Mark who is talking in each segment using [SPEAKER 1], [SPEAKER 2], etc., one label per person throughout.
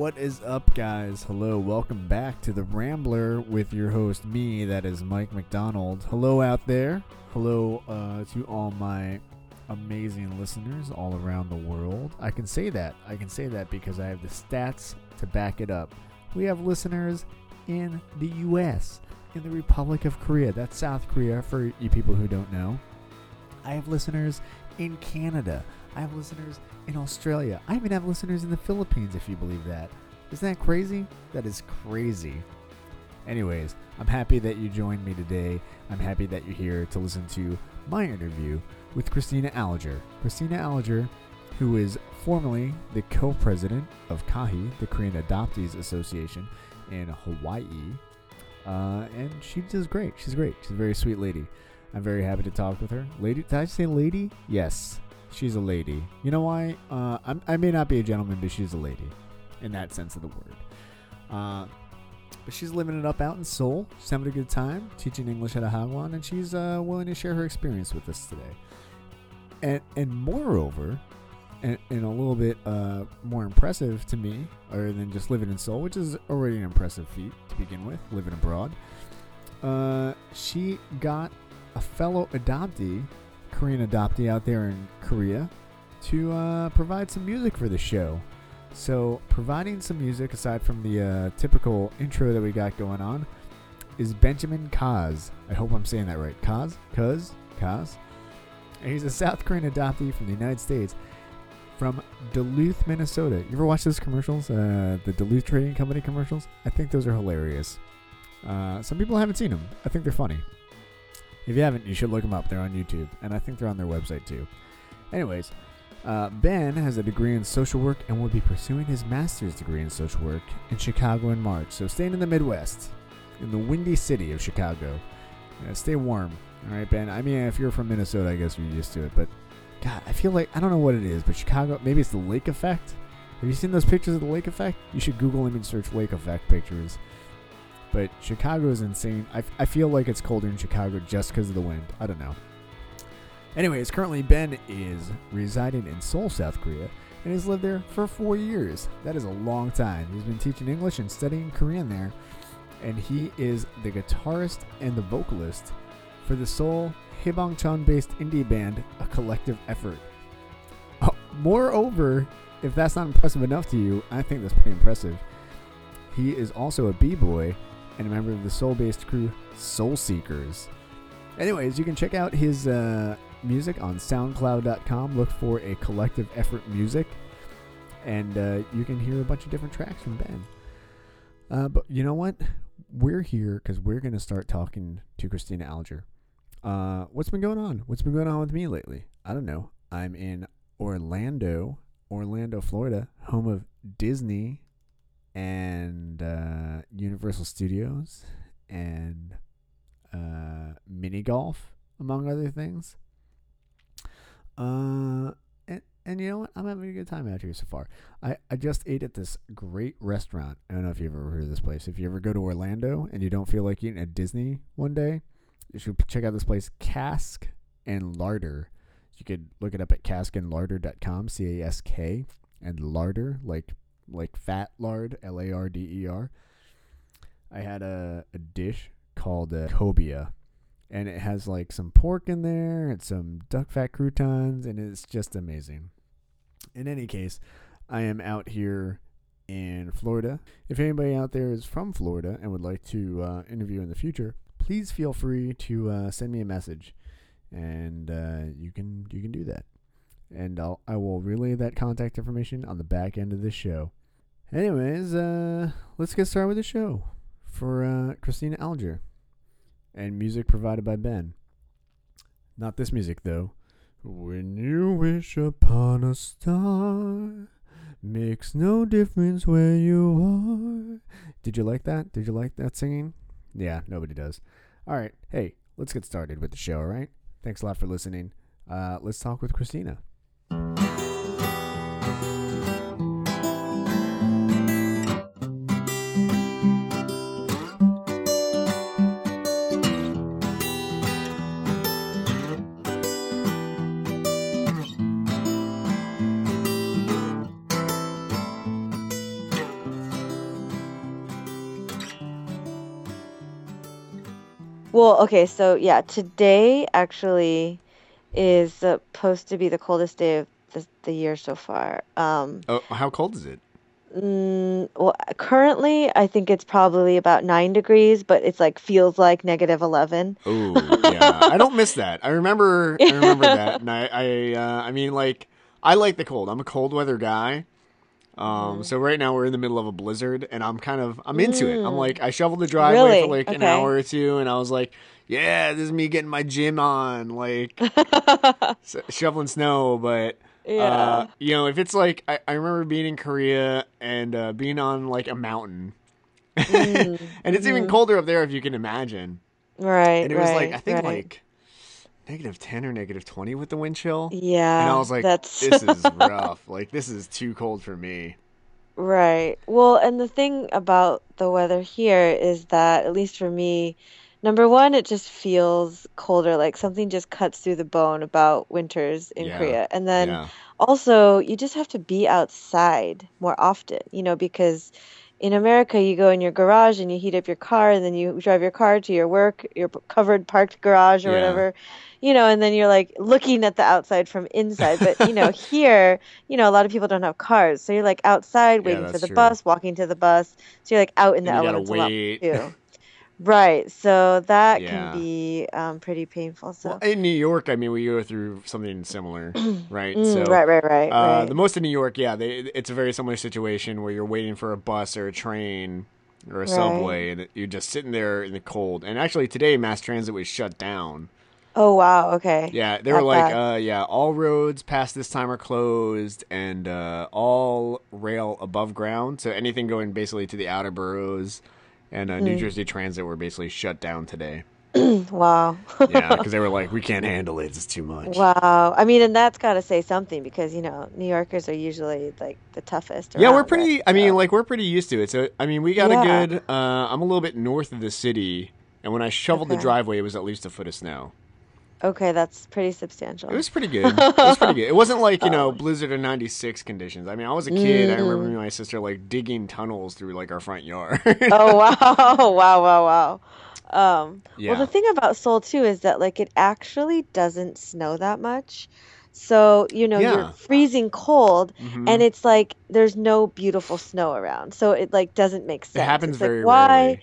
[SPEAKER 1] what is up, guys? Hello, welcome back to the Rambler with your host, me, that is Mike McDonald. Hello out there. Hello uh, to all my amazing listeners all around the world. I can say that. I can say that because I have the stats to back it up. We have listeners in the US, in the Republic of Korea. That's South Korea for you people who don't know. I have listeners in Canada. I have listeners in Australia. I even have listeners in the Philippines, if you believe that. Isn't that crazy? That is crazy. Anyways, I'm happy that you joined me today. I'm happy that you're here to listen to my interview with Kristina Alger. Kristina Alger, who is formerly the co president of KAHI, the Korean Adoptees Association in Hawaii. Uh, and she does great. She's great. She's a very sweet lady. I'm very happy to talk with her. Lady, did I say lady? Yes, she's a lady. You know why? Uh, I may not be a gentleman, but she's a lady, in that sense of the word. Uh, but she's living it up out in Seoul. She's having a good time teaching English at a Hagwon, and she's uh, willing to share her experience with us today. And and moreover, and, and a little bit uh, more impressive to me, other than just living in Seoul, which is already an impressive feat to begin with, living abroad. Uh, she got a fellow adoptee, Korean adoptee out there in Korea, to uh, provide some music for the show. So, providing some music aside from the uh, typical intro that we got going on is Benjamin Coz. I hope I'm saying that right. Kaz? Kaz? Kaz? And he's a South Korean adoptee from the United States from Duluth, Minnesota. You ever watch those commercials? Uh, the Duluth Trading Company commercials? I think those are hilarious. Uh, some people haven't seen them. I think they're funny. If you haven't, you should look them up. They're on YouTube, and I think they're on their website too. Anyways, uh, Ben has a degree in social work and will be pursuing his master's degree in social work in Chicago in March. So staying in the Midwest, in the windy city of Chicago. Yeah, stay warm. All right, Ben. I mean, if you're from Minnesota, I guess you're used to it. But God, I feel like I don't know what it is, but Chicago. Maybe it's the lake effect. Have you seen those pictures of the lake effect? You should Google image search lake effect pictures. But Chicago is insane. I, I feel like it's colder in Chicago just because of the wind. I don't know. Anyways, currently Ben is residing in Seoul, South Korea, and has lived there for four years. That is a long time. He's been teaching English and studying Korean there, and he is the guitarist and the vocalist for the Seoul Haebangchon based indie band A Collective Effort. Oh, moreover, if that's not impressive enough to you, I think that's pretty impressive. He is also a b-boy and a member of the Seoul based crew Seoul Seekers. Anyways, you can check out his uh, music on SoundCloud.com. Look for a Collective Effort Music, and uh, you can hear a bunch of different tracks from Ben. Uh, but you know what? We're here because we're going to start talking to Kristina Alger. Uh, what's been going on? What's been going on with me lately? I don't know. I'm in Orlando, Orlando, Florida, home of Disney and uh, Universal Studios and uh, mini golf, among other things. Uh, and, and you know what? I'm having a good time out here so far. I, I just ate at this great restaurant. I don't know if you've ever heard of this place. If you ever go to Orlando and you don't feel like eating at Disney one day, you should check out this place, Cask and Larder. You could look it up at caskandlarder.com, C A S K, and larder, like like fat lard, L A R D E R. I had a, a dish called uh, cobia, and it has like some pork in there and some duck fat croutons, and it's just amazing. In any case, I am out here in Florida. If anybody out there is from Florida and would like to uh, interview in the future, please feel free to uh, send me a message, and uh, you can you can do that, and I'll I will relay that contact information on the back end of this show. Anyways, uh, let's get started with the show for uh, Kristina Alger, and music provided by Ben. Not this music though. When you wish upon a star, makes no difference where you are. Did you like that? Did you like that singing? Yeah, nobody does. All right, hey, let's get started with the show, all right? Thanks a lot for listening. Uh, let's talk with
[SPEAKER 2] Kristina. Okay, so yeah, today actually is supposed to be the coldest day of the, the year so far. Um,
[SPEAKER 1] Oh, how cold is it?
[SPEAKER 2] mm, well, currently I think it's probably about nine degrees, but it's like feels like negative 11.
[SPEAKER 1] Oh, yeah. I don't miss that. I remember. I remember that, and I, I, uh, I mean, like, I like the cold. I'm a cold weather guy. Um,
[SPEAKER 2] Mm-hmm.
[SPEAKER 1] so right now we're in the middle of a blizzard, and I'm kind of, I'm into it. I'm like, I shoveled the driveway
[SPEAKER 2] Really?
[SPEAKER 1] for like an hour or two, and I was like, yeah, this is me getting my gym on, like shoveling snow. But
[SPEAKER 2] Yeah.
[SPEAKER 1] uh, you know, if it's like, I, I remember being in Korea and uh, being on like a mountain,
[SPEAKER 2] Mm,
[SPEAKER 1] and it's even colder up there if you can imagine.
[SPEAKER 2] right,
[SPEAKER 1] And it was like
[SPEAKER 2] right,
[SPEAKER 1] I think
[SPEAKER 2] right.
[SPEAKER 1] like negative ten or negative twenty with the wind chill.
[SPEAKER 2] yeah,
[SPEAKER 1] and I was like,
[SPEAKER 2] that's
[SPEAKER 1] this is rough. Like this is too cold for me.
[SPEAKER 2] Right. Well, and the thing about the weather here is that, at least for me, number one, it just feels colder, like something just cuts through the bone about winters in
[SPEAKER 1] Yeah.
[SPEAKER 2] Korea. And then
[SPEAKER 1] yeah.
[SPEAKER 2] also, you just have to be outside more often, you know, because in America, you go in your garage and you heat up your car, and then you drive your car to your work, your covered parked garage or
[SPEAKER 1] Yeah.
[SPEAKER 2] whatever, you know, and then you're like looking at the outside from inside. But, you know, here, you know, a lot of people don't have cars. So you're like outside
[SPEAKER 1] Yeah,
[SPEAKER 2] waiting for the
[SPEAKER 1] true.
[SPEAKER 2] bus, walking to the bus. So you're like out in the
[SPEAKER 1] And you gotta
[SPEAKER 2] elements a lot too. Right. So that
[SPEAKER 1] Yeah.
[SPEAKER 2] can be um, pretty painful. So,
[SPEAKER 1] Well, in New York, I mean, we go through something similar, right?
[SPEAKER 2] Mm, right, right, right,
[SPEAKER 1] Uh,
[SPEAKER 2] right.
[SPEAKER 1] the most in New York, yeah, they, it's a very similar situation where you're waiting for a bus or a train or a
[SPEAKER 2] Right.
[SPEAKER 1] subway, and you're just sitting there in the cold. And actually, today, mass transit was shut down.
[SPEAKER 2] Oh, wow. Okay.
[SPEAKER 1] Yeah, they were like,
[SPEAKER 2] bad.
[SPEAKER 1] uh, yeah, all roads past this time are closed, and uh, all rail above ground. So anything going basically to the outer boroughs and uh,
[SPEAKER 2] Hmm.
[SPEAKER 1] New Jersey Transit were basically shut down today.
[SPEAKER 2] Wow.
[SPEAKER 1] Yeah, because they were like, we can't handle it. It's too much.
[SPEAKER 2] Wow. I mean, and that's got to say something because, you know, New Yorkers are usually like the toughest.
[SPEAKER 1] Yeah, we're pretty.
[SPEAKER 2] right?
[SPEAKER 1] I mean, like we're pretty used to it. So I mean, we got
[SPEAKER 2] Yeah.
[SPEAKER 1] a good. Uh, I'm a little bit north of the city, and when I shoveled the driveway, it was at least a foot of snow.
[SPEAKER 2] Okay, that's pretty substantial.
[SPEAKER 1] It was pretty good. It was pretty good. It wasn't like you know blizzard of '96 conditions. I mean, I was a kid. I remember
[SPEAKER 2] Mm.
[SPEAKER 1] me and my sister like digging tunnels through like our front yard.
[SPEAKER 2] oh wow, wow, wow, wow. Um,
[SPEAKER 1] Yeah.
[SPEAKER 2] Well, the thing about Seoul too is that like it actually doesn't snow that much. So, you know,
[SPEAKER 1] Yeah.
[SPEAKER 2] you're freezing cold
[SPEAKER 1] Mhm.
[SPEAKER 2] and it's like there's no beautiful snow around. So it like doesn't make sense.
[SPEAKER 1] it happens
[SPEAKER 2] It's like,
[SPEAKER 1] very
[SPEAKER 2] why?
[SPEAKER 1] rarely.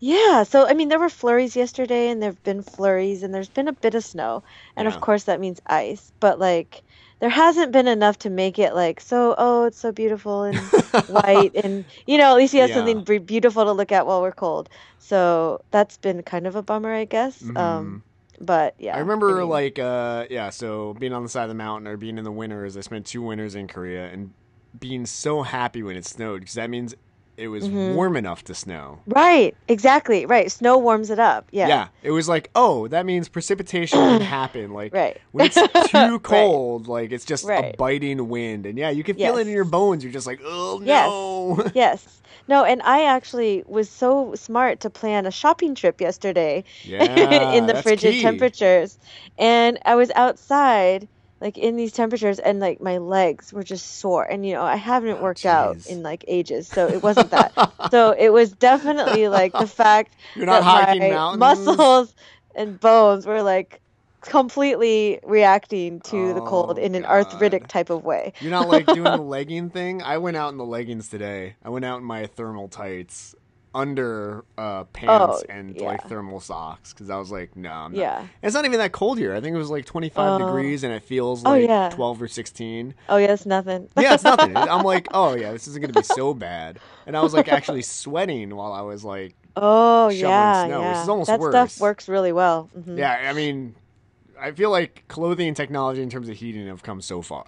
[SPEAKER 2] Yeah, so I mean, there were flurries yesterday, and there've been flurries, and there's been a bit of snow, and
[SPEAKER 1] Yeah.
[SPEAKER 2] of course that means ice. But like, there hasn't been enough to make it like so. Oh, it's so beautiful and white, and you know, at least you have
[SPEAKER 1] Yeah.
[SPEAKER 2] something be- beautiful to look at while we're cold. So that's been kind of a bummer, I guess.
[SPEAKER 1] Mhm.
[SPEAKER 2] Um, but yeah,
[SPEAKER 1] I remember
[SPEAKER 2] mean,
[SPEAKER 1] like uh yeah, so being on the side of the mountain or being in the winters, I spent two winters in Korea and being so happy when it snowed because that means it was
[SPEAKER 2] Mhm.
[SPEAKER 1] warm enough to snow.
[SPEAKER 2] right, exactly, right. Snow warms it up. Yeah,
[SPEAKER 1] Yeah, it was like, oh, that means precipitation can happen. Like
[SPEAKER 2] right.
[SPEAKER 1] when it's too cold, like it's just a biting wind, and yeah, you can feel it in your bones. You're just like, oh
[SPEAKER 2] Yes.
[SPEAKER 1] no.
[SPEAKER 2] Yes. yes. No, and I actually was so smart to plan a shopping trip yesterday.
[SPEAKER 1] yeah,
[SPEAKER 2] in the frigid
[SPEAKER 1] key.
[SPEAKER 2] temperatures. And I was outside, like in these temperatures, and like my legs were just sore. And you know, I haven't
[SPEAKER 1] Oh,
[SPEAKER 2] worked out in like ages, so it wasn't that. so it was definitely like the fact
[SPEAKER 1] You're not
[SPEAKER 2] that my
[SPEAKER 1] mountains.
[SPEAKER 2] muscles and bones were like completely reacting to the cold
[SPEAKER 1] Oh,
[SPEAKER 2] in an
[SPEAKER 1] God.
[SPEAKER 2] arthritic oh, type of way.
[SPEAKER 1] You're not like doing the legging thing. I went out in the leggings today. I went out in my thermal tights under uh, pants
[SPEAKER 2] Oh,
[SPEAKER 1] and
[SPEAKER 2] yeah.
[SPEAKER 1] like thermal socks because I was like, no, I'm not.
[SPEAKER 2] Yeah.
[SPEAKER 1] It's not even that cold here. I think it was like 25
[SPEAKER 2] Oh.
[SPEAKER 1] degrees and it feels
[SPEAKER 2] Oh,
[SPEAKER 1] like
[SPEAKER 2] yeah.
[SPEAKER 1] 12 or 16.
[SPEAKER 2] Oh yeah, it's nothing.
[SPEAKER 1] Yeah, it's nothing. I'm like, oh yeah, this isn't gonna be so bad. And I was like actually sweating while I was like,
[SPEAKER 2] Oh
[SPEAKER 1] shoveling
[SPEAKER 2] yeah,
[SPEAKER 1] snow,
[SPEAKER 2] yeah.
[SPEAKER 1] is almost
[SPEAKER 2] that
[SPEAKER 1] worse.
[SPEAKER 2] stuff works really well. Mhm.
[SPEAKER 1] yeah. I mean, I feel like clothing and technology in terms of heating have come so far.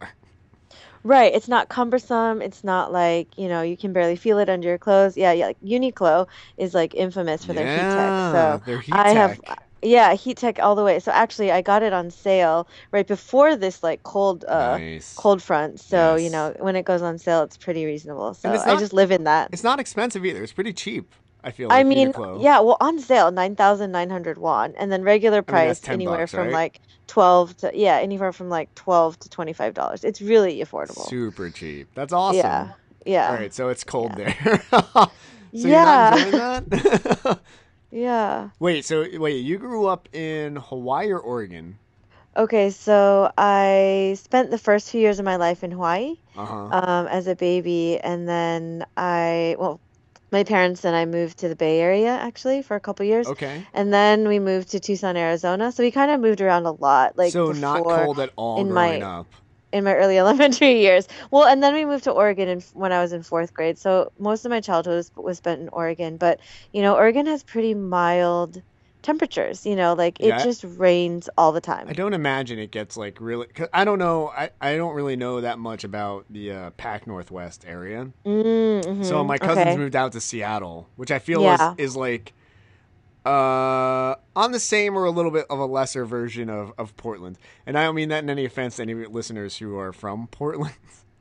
[SPEAKER 2] Right, it's not cumbersome. It's not like, you know, you can barely feel it under your clothes. Yeah, yeah, like Uniqlo is like infamous for their heat tech. So
[SPEAKER 1] their heat
[SPEAKER 2] I have yeah, heat tech all the way. So actually I got it on sale right before this like cold uh
[SPEAKER 1] nice.
[SPEAKER 2] cold front. So, you know, when it goes on sale it's pretty reasonable. So
[SPEAKER 1] it's
[SPEAKER 2] I just live in that.
[SPEAKER 1] It's not expensive either. It's pretty cheap. I feel like
[SPEAKER 2] I mean,
[SPEAKER 1] Uniqlo.
[SPEAKER 2] yeah, well on sale 9,900 won and then regular
[SPEAKER 1] I mean,
[SPEAKER 2] price anywhere
[SPEAKER 1] bucks,
[SPEAKER 2] from
[SPEAKER 1] right?
[SPEAKER 2] like 12 to yeah, anywhere from like 12 to 25 dollars. It's really affordable.
[SPEAKER 1] super cheap. That's awesome.
[SPEAKER 2] Yeah. Yeah.
[SPEAKER 1] All right, so it's cold
[SPEAKER 2] Yeah.
[SPEAKER 1] there. so
[SPEAKER 2] Yeah.
[SPEAKER 1] you're not enjoying that?
[SPEAKER 2] Yeah.
[SPEAKER 1] Wait, so wait, you grew up in Hawaii or Oregon?
[SPEAKER 2] Okay, so I spent the first few years of my life in Hawaii
[SPEAKER 1] Uh-huh.
[SPEAKER 2] um, as a baby, and then I, well, my parents and I moved to the Bay Area actually for a couple years,
[SPEAKER 1] Okay.
[SPEAKER 2] and then we moved to Tucson, Arizona. So we kind of moved around a lot, like
[SPEAKER 1] so not cold at all
[SPEAKER 2] in
[SPEAKER 1] growing
[SPEAKER 2] my
[SPEAKER 1] up.
[SPEAKER 2] in my early elementary years. Well, and then we moved to Oregon in, when I was in fourth grade. So most of my childhood was, was spent in Oregon. But, you know, Oregon has pretty mild temperatures, you know, like it
[SPEAKER 1] Yeah.
[SPEAKER 2] just rains all the time.
[SPEAKER 1] I don't imagine it gets like really. Cause I don't know. I, I don't really know that much about the uh, Pac Northwest area.
[SPEAKER 2] Mm-hmm.
[SPEAKER 1] So my cousins
[SPEAKER 2] okay.
[SPEAKER 1] moved out to Seattle, which I feel
[SPEAKER 2] Yeah.
[SPEAKER 1] is is like uh on the same or a little bit of a lesser version of, of Portland. And I don't mean that in any offense to any listeners who are from Portland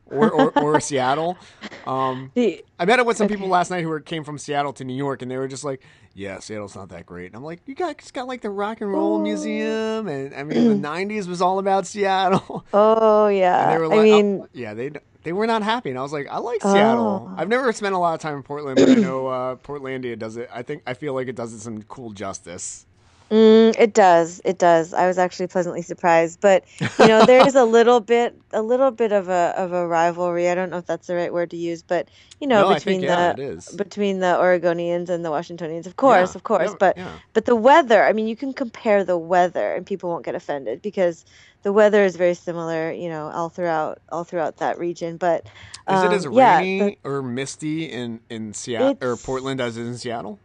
[SPEAKER 1] or, or, or Seattle. Um I met up with some people last night who were, came from Seattle to New York, and they were just like, "Yeah, Seattle's not that great." And I'm like, "You guys got like the Rock and Roll
[SPEAKER 2] Oh.
[SPEAKER 1] Museum, and I mean, the '90s was all about Seattle."
[SPEAKER 2] Oh,
[SPEAKER 1] And
[SPEAKER 2] yeah.
[SPEAKER 1] they were
[SPEAKER 2] I mean,
[SPEAKER 1] oh, "Yeah, they they were not happy." And I was like, "I like Seattle.
[SPEAKER 2] Oh.
[SPEAKER 1] I've never spent a lot of time in Portland, but I know uh, Portlandia does it. I think I feel like it does it some cool justice."
[SPEAKER 2] Mm, it does. It does. I was actually pleasantly surprised, but you know, there is a little bit, a little bit of a of a rivalry. I don't know if that's the right word to use, but you know,
[SPEAKER 1] no,
[SPEAKER 2] between
[SPEAKER 1] think yeah,
[SPEAKER 2] the between the Oregonians and the Washingtonians, of course,
[SPEAKER 1] Yeah,
[SPEAKER 2] of course.
[SPEAKER 1] yeah,
[SPEAKER 2] But but the weather, I mean, you can compare the weather, and people won't get offended because the weather is very similar, you know, all throughout all throughout that region. But
[SPEAKER 1] Is it as
[SPEAKER 2] um, yeah,
[SPEAKER 1] rainy
[SPEAKER 2] the,
[SPEAKER 1] or misty in in Seattle or Portland as it is in Seattle?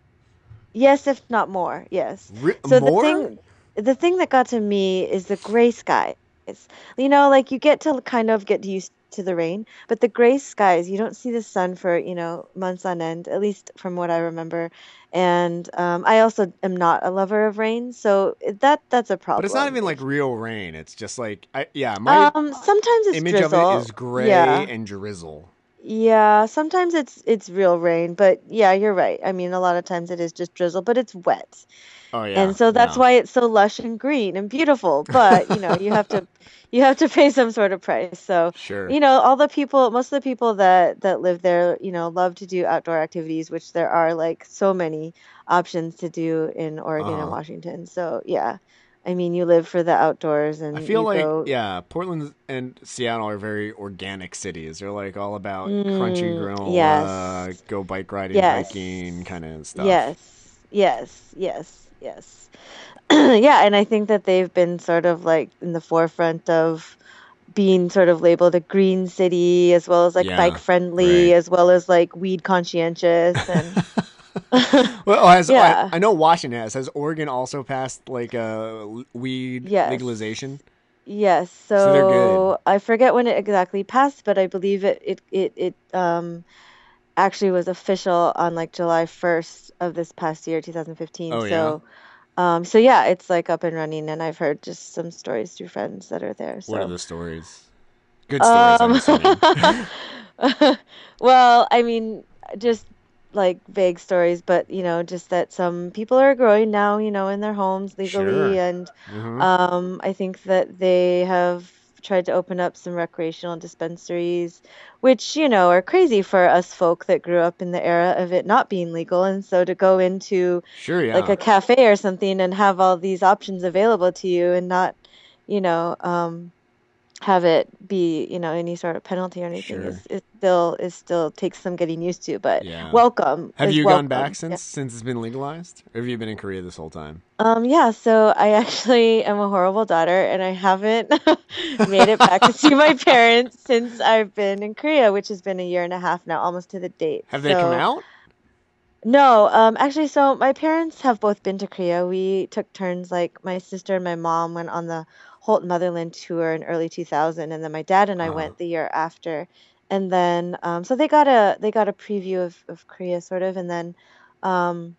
[SPEAKER 2] Yes, if not more, yes.
[SPEAKER 1] Re-
[SPEAKER 2] So the thing the thing that got to me is the gray skies. You know, like you get to kind of get used to the rain, but the gray skies, you don't see the sun for, you know, months on end, at least from what I remember. And um, I also am not a lover of rain, so that that's a problem.
[SPEAKER 1] But it's not even like real rain. It's just like I, yeah, my
[SPEAKER 2] Um, sometimes it's
[SPEAKER 1] image of it
[SPEAKER 2] drizzle.
[SPEAKER 1] is gray
[SPEAKER 2] Yeah.
[SPEAKER 1] and drizzle.
[SPEAKER 2] Yeah, sometimes it's it's real rain, but yeah, you're right. I mean, a lot of times it is just drizzle, but it's wet.
[SPEAKER 1] Oh yeah,
[SPEAKER 2] And so that's
[SPEAKER 1] yeah.
[SPEAKER 2] why it's so lush and green and beautiful. But, you know, you have to you have to pay some sort of price. So,
[SPEAKER 1] Sure.
[SPEAKER 2] you know, all the people, most of the people that that live there, you know, love to do outdoor activities, which there are like so many options to do in Oregon and
[SPEAKER 1] Uh-huh.
[SPEAKER 2] Washington. So, yeah. I mean, you live for the outdoors and
[SPEAKER 1] I
[SPEAKER 2] feel
[SPEAKER 1] like
[SPEAKER 2] go
[SPEAKER 1] yeah, Portland and Seattle are very organic cities. They're like all about crunchy
[SPEAKER 2] Mm,
[SPEAKER 1] granola,
[SPEAKER 2] yes.
[SPEAKER 1] go bike riding,
[SPEAKER 2] Yes.
[SPEAKER 1] hiking kind of stuff.
[SPEAKER 2] Yes, yes, yes, yes. Yeah, and I think that they've been sort of like in the forefront of being sort of labeled a green city as well as like bike friendly
[SPEAKER 1] right.
[SPEAKER 2] as well as like weed conscientious and
[SPEAKER 1] well, has
[SPEAKER 2] yeah.
[SPEAKER 1] I, I know Washington has. Has Oregon also passed like a l- weed
[SPEAKER 2] Yes.
[SPEAKER 1] legalization?
[SPEAKER 2] Yes,
[SPEAKER 1] So they're good.
[SPEAKER 2] so I forget when it exactly passed, but I believe it it it, it um actually was official on like July 1st of this past year, 2015.
[SPEAKER 1] Oh yeah.
[SPEAKER 2] So um so yeah, it's like up and running and I've heard just some stories through friends that are there.
[SPEAKER 1] What are the stories? Good stories,
[SPEAKER 2] um well, I mean just like vague stories, but you know, just that some people are growing now, you know, in their homes legally
[SPEAKER 1] Sure.
[SPEAKER 2] and
[SPEAKER 1] hmm
[SPEAKER 2] Um, I think that they have tried to open up some recreational dispensaries, which, you know, are crazy for us folk that grew up in the era of it not being legal. And so to go into
[SPEAKER 1] Sure,
[SPEAKER 2] like a cafe or something and have all these options available to you and not, you know, um, have it be, you know, any sort of penalty or anything
[SPEAKER 1] Sure.
[SPEAKER 2] is, is still is still takes some getting used to, but
[SPEAKER 1] Yeah.
[SPEAKER 2] welcome
[SPEAKER 1] Have you gone back
[SPEAKER 2] welcome. Yeah.
[SPEAKER 1] since since it's been legalized? Or have you been in Korea this whole time?
[SPEAKER 2] Um, yeah, so I actually am a horrible daughter and I haven't made it back to see my parents since I've been in Korea, which has been a year and a half now, almost to the date.
[SPEAKER 1] Have they come out?
[SPEAKER 2] no, um, actually, so my parents have both been to Korea. We took turns, like my sister and my mom went on the Holt Motherland tour in early 2000, and then my dad and I
[SPEAKER 1] Uh-huh.
[SPEAKER 2] went the year after. And then, um, so they got a they got a preview of, of Korea, sort of, and then, um,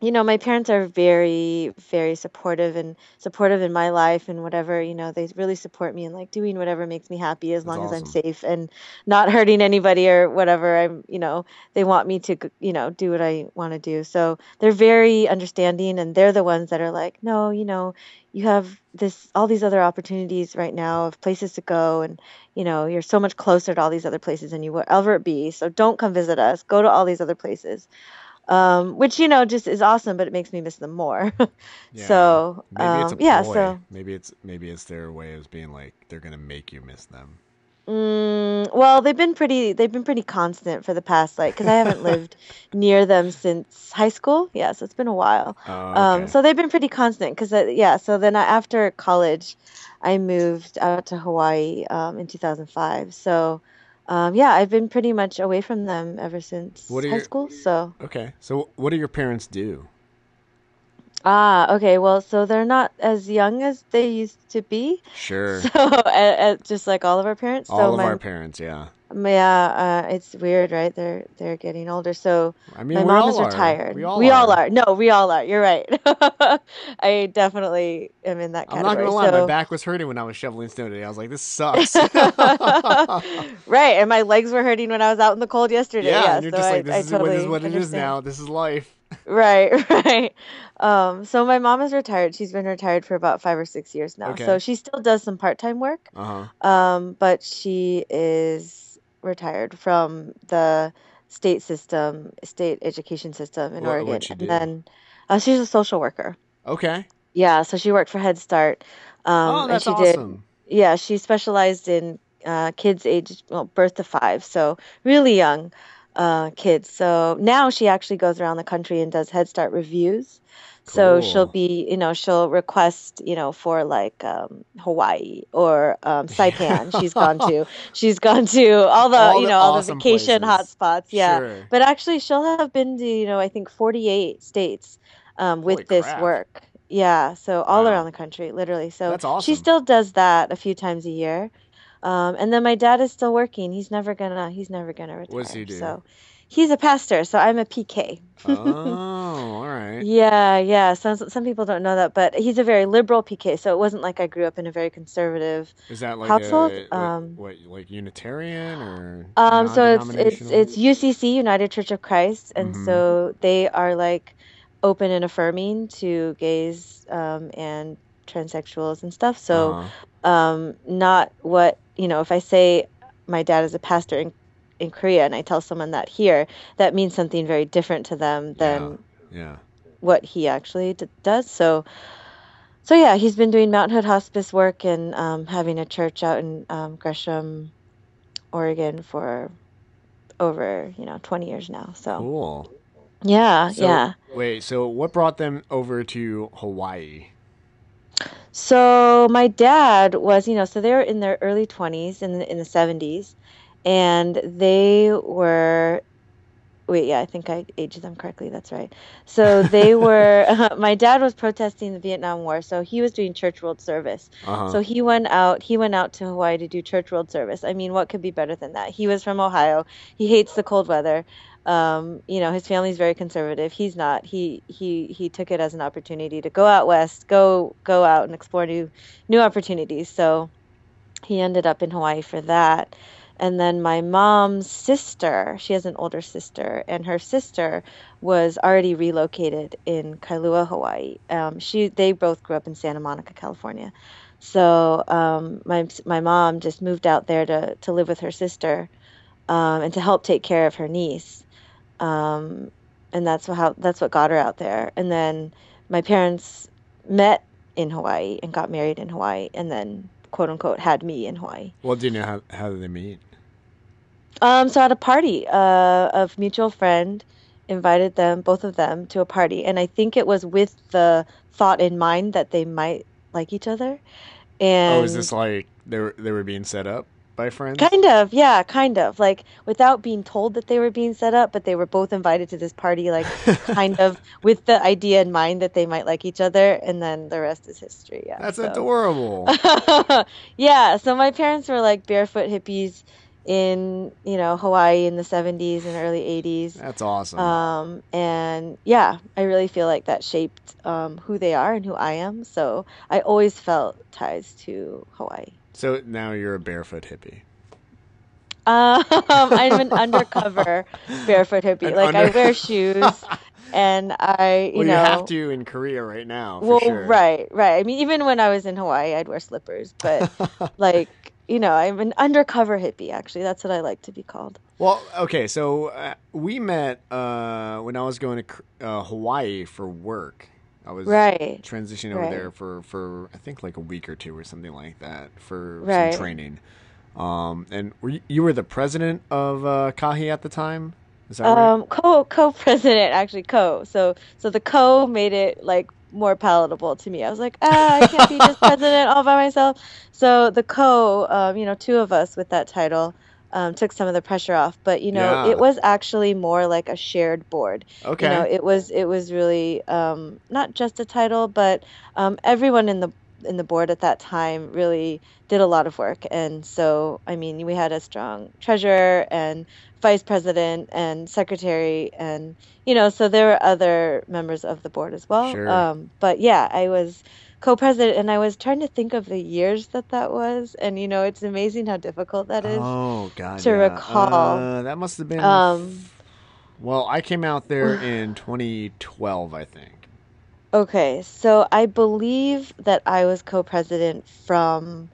[SPEAKER 2] you know, my parents are very, very supportive and supportive in my life and whatever, you know, they really support me in like doing whatever makes me happy as
[SPEAKER 1] That's
[SPEAKER 2] long as I'm safe and not hurting anybody or whatever. I'm, you know, they want me to, you know, do what I want to do. So they're very understanding and they're the ones that are like, no, you know, you have this, all these other opportunities right now of places to go and, you know, you're so much closer to all these other places than you would ever be. So don't come visit us. Go to all these other places. Um, which you know just is awesome, but it makes me miss them more.
[SPEAKER 1] Yeah.
[SPEAKER 2] so
[SPEAKER 1] Maybe
[SPEAKER 2] um, yeah, so
[SPEAKER 1] maybe it's maybe it's their way of being like they're gonna make you miss them.
[SPEAKER 2] mm, well, they've been pretty they've been pretty constant for the past like because I haven't lived near them since high school. Yeah, so it's been a while.
[SPEAKER 1] Oh,
[SPEAKER 2] Um,
[SPEAKER 1] okay.
[SPEAKER 2] so they've been pretty constant because yeah. So then I, after college, I moved out to Hawaii um, in 2005. So um, yeah, I've been pretty much away from them ever since high
[SPEAKER 1] your-
[SPEAKER 2] school. So
[SPEAKER 1] okay. So what do your parents do?
[SPEAKER 2] ah, okay. Well, so they're not as young as they used to be.
[SPEAKER 1] Sure.
[SPEAKER 2] So uh, uh, just like all of our parents.
[SPEAKER 1] All
[SPEAKER 2] so
[SPEAKER 1] of
[SPEAKER 2] my
[SPEAKER 1] our parents, yeah.
[SPEAKER 2] Yeah, uh, it's weird, right? They're they're getting older. So
[SPEAKER 1] I mean,
[SPEAKER 2] my
[SPEAKER 1] we
[SPEAKER 2] mom
[SPEAKER 1] all
[SPEAKER 2] is
[SPEAKER 1] are.
[SPEAKER 2] retired.
[SPEAKER 1] We all are.
[SPEAKER 2] No, we all are. You're right. I definitely am in that
[SPEAKER 1] I'm not
[SPEAKER 2] category.
[SPEAKER 1] gonna lie, my back was hurting when I was shoveling snow today. I was like, this sucks.
[SPEAKER 2] right, and my legs were hurting when I was out in the cold yesterday.
[SPEAKER 1] yeah,
[SPEAKER 2] Yeah,
[SPEAKER 1] and you're
[SPEAKER 2] so
[SPEAKER 1] just like, this
[SPEAKER 2] I
[SPEAKER 1] is
[SPEAKER 2] totally
[SPEAKER 1] what, this is what it is
[SPEAKER 2] understand.
[SPEAKER 1] now. This is life.
[SPEAKER 2] Right, right. Um, so my mom is retired. She's been retired for about five or six years now.
[SPEAKER 1] Okay.
[SPEAKER 2] So she still does some part-time work,
[SPEAKER 1] Uh huh.
[SPEAKER 2] um, but she is retired from the state system, state education system in Oregon.
[SPEAKER 1] what'd she do?
[SPEAKER 2] And then uh, she's a social worker.
[SPEAKER 1] Okay.
[SPEAKER 2] Yeah, so she worked for Head Start. Um,
[SPEAKER 1] oh,
[SPEAKER 2] and
[SPEAKER 1] that's
[SPEAKER 2] she did
[SPEAKER 1] awesome.
[SPEAKER 2] yeah, she specialized in uh, kids aged well, birth to five, so really young uh, kids. So now she actually goes around the country and does Head Start reviews. So she'll be, you know, she'll request, you know, for like um, Hawaii or um, Saipan. She's gone to. She's gone to all the,
[SPEAKER 1] All
[SPEAKER 2] you
[SPEAKER 1] the
[SPEAKER 2] know, all the vacation hotspots. Yeah.
[SPEAKER 1] Sure.
[SPEAKER 2] But actually, she'll have been to, you know, I think 48 states um,
[SPEAKER 1] Holy
[SPEAKER 2] with this
[SPEAKER 1] crap.
[SPEAKER 2] work. Yeah, so all
[SPEAKER 1] Wow.
[SPEAKER 2] around the country, literally. So
[SPEAKER 1] That's
[SPEAKER 2] she still does that a few times a year. Um, and then my dad is still working. He's never gonna, he's never gonna retire.
[SPEAKER 1] What does he do?
[SPEAKER 2] So he's a pastor. So I'm a PK.
[SPEAKER 1] oh, all right.
[SPEAKER 2] Yeah, yeah. Some some people don't know that, but he's a very liberal PK. So it wasn't like I grew up in a very conservative
[SPEAKER 1] Is that like
[SPEAKER 2] household.
[SPEAKER 1] a what,
[SPEAKER 2] Um,
[SPEAKER 1] what, like Unitarian or
[SPEAKER 2] Um, so it's it's it's UCC United Church of Christ, and
[SPEAKER 1] Mhm.
[SPEAKER 2] so they are like open and affirming to gays um, and transsexuals and stuff. So
[SPEAKER 1] Uh-huh.
[SPEAKER 2] um, not what you know. If I say my dad is a pastor in in Korea, and I tell someone that here, that means something very different to them than
[SPEAKER 1] yeah.
[SPEAKER 2] what he actually d- does. So, so yeah, he's been doing Mount Hood Hospice work and um, having a church out in um, Gresham, Oregon for over you know 20 years now. So
[SPEAKER 1] Cool.
[SPEAKER 2] yeah,
[SPEAKER 1] So,
[SPEAKER 2] yeah.
[SPEAKER 1] Wait, so what brought them over to Hawaii?
[SPEAKER 2] So my dad was, you know, so they were in their early 20s in the, in the 70s, and they were, wait, yeah, I think I aged them correctly. That's right. So they were, my dad was protesting the Vietnam War, so he was doing church world service.
[SPEAKER 1] Uh-huh.
[SPEAKER 2] So he went out, he went out to Hawaii to do church world service. I mean, what could be better than that? He was from Ohio. He hates the cold weather. Um, you know, his family's very conservative. He's not. He he he took it as an opportunity to go out west, go go out and explore new new opportunities. So he ended up in Hawaii for that. And then my mom's sister, she has an older sister, and her sister was already relocated in Kailua, Hawaii. Um, she they both grew up in Santa Monica, California. So um, my my mom just moved out there to to live with her sister um, and to help take care of her niece. Um, and that's how that's what got her out there. And then my parents met in Hawaii and got married in Hawaii, and then quote unquote had me in Hawaii.
[SPEAKER 1] well, do you know how how did they meet?
[SPEAKER 2] Um, so at a party, uh, of mutual friend invited them, both of them, to a party, and I think it was with the thought in mind that they might like each other. And
[SPEAKER 1] oh, is this like they were they were being set up by friends?
[SPEAKER 2] Kind of, yeah, kind of. Like without being told that they were being set up, but they were both invited to this party, like kind of with the idea in mind that they might like each other, and then the rest is history. Yeah.
[SPEAKER 1] That's
[SPEAKER 2] so.
[SPEAKER 1] adorable.
[SPEAKER 2] yeah, so my parents were like barefoot hippies in, you know, Hawaii in the 70s and early 80s.
[SPEAKER 1] That's awesome.
[SPEAKER 2] Um, and yeah, I really feel like that shaped um, who they are and who I am. So I always felt ties to Hawaii.
[SPEAKER 1] so now you're a barefoot hippie.
[SPEAKER 2] Um, I'm an undercover barefoot hippie.
[SPEAKER 1] An
[SPEAKER 2] like I wear shoes, and I, you
[SPEAKER 1] well,
[SPEAKER 2] know,
[SPEAKER 1] you have to in Korea right now. For
[SPEAKER 2] well,
[SPEAKER 1] sure.
[SPEAKER 2] right, right. I mean, even when I was in Hawaii, I'd wear slippers, but like you know, I'm an undercover hippie. Actually, that's what I like to be called.
[SPEAKER 1] Well, okay, so uh, we met uh, when I was going to uh, Hawaii for work. I was
[SPEAKER 2] Right.
[SPEAKER 1] transitioning over
[SPEAKER 2] Right.
[SPEAKER 1] there for, for I think like a week or two or something like that for
[SPEAKER 2] Right.
[SPEAKER 1] some training. Um, and were you, you were the president of uh, Kahi at the time? Is that right?
[SPEAKER 2] Um, co co president actually co. So so the co made it like more palatable to me. I was like, ah, I can't be just president all by myself. So the co, um, you know, two of us with that title, um, took some of the pressure off. But you know,
[SPEAKER 1] Yeah.
[SPEAKER 2] it was actually more like a shared board.
[SPEAKER 1] Okay.
[SPEAKER 2] You know, it was it was really um, not just a title, but um, everyone in the in the board at that time really did a lot of work. And so, I mean, we had a strong treasurer and vice president and secretary, and you know, so there were other members of the board as well.
[SPEAKER 1] Sure.
[SPEAKER 2] Um, but yeah, I was co-president, and I was trying to think of the years that that was, and you know, it's amazing how difficult that is.
[SPEAKER 1] oh God.
[SPEAKER 2] to
[SPEAKER 1] yeah.
[SPEAKER 2] recall.
[SPEAKER 1] Uh, that must have been.
[SPEAKER 2] Um,
[SPEAKER 1] well, I came out there in 2012, I think.
[SPEAKER 2] Okay, so I believe that I was co-president from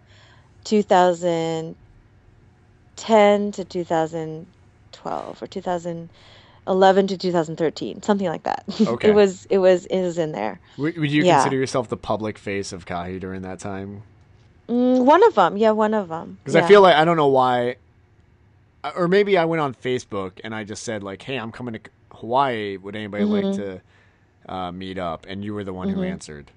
[SPEAKER 2] 2010 to 2012 or 2011 to 2013, something like that.
[SPEAKER 1] Okay.
[SPEAKER 2] It was it was it was in there.
[SPEAKER 1] Would, would you
[SPEAKER 2] Yeah.
[SPEAKER 1] consider yourself the public face of Kahi during that time?
[SPEAKER 2] Mm, one of them, yeah, one of them.
[SPEAKER 1] Because I feel like I don't know why, or maybe I went on Facebook and I just said like, "Hey, I'm coming to Hawaii. Would anybody like
[SPEAKER 2] Mhm.
[SPEAKER 1] to uh, meet up?" And you were the one who
[SPEAKER 2] Mhm.
[SPEAKER 1] answered.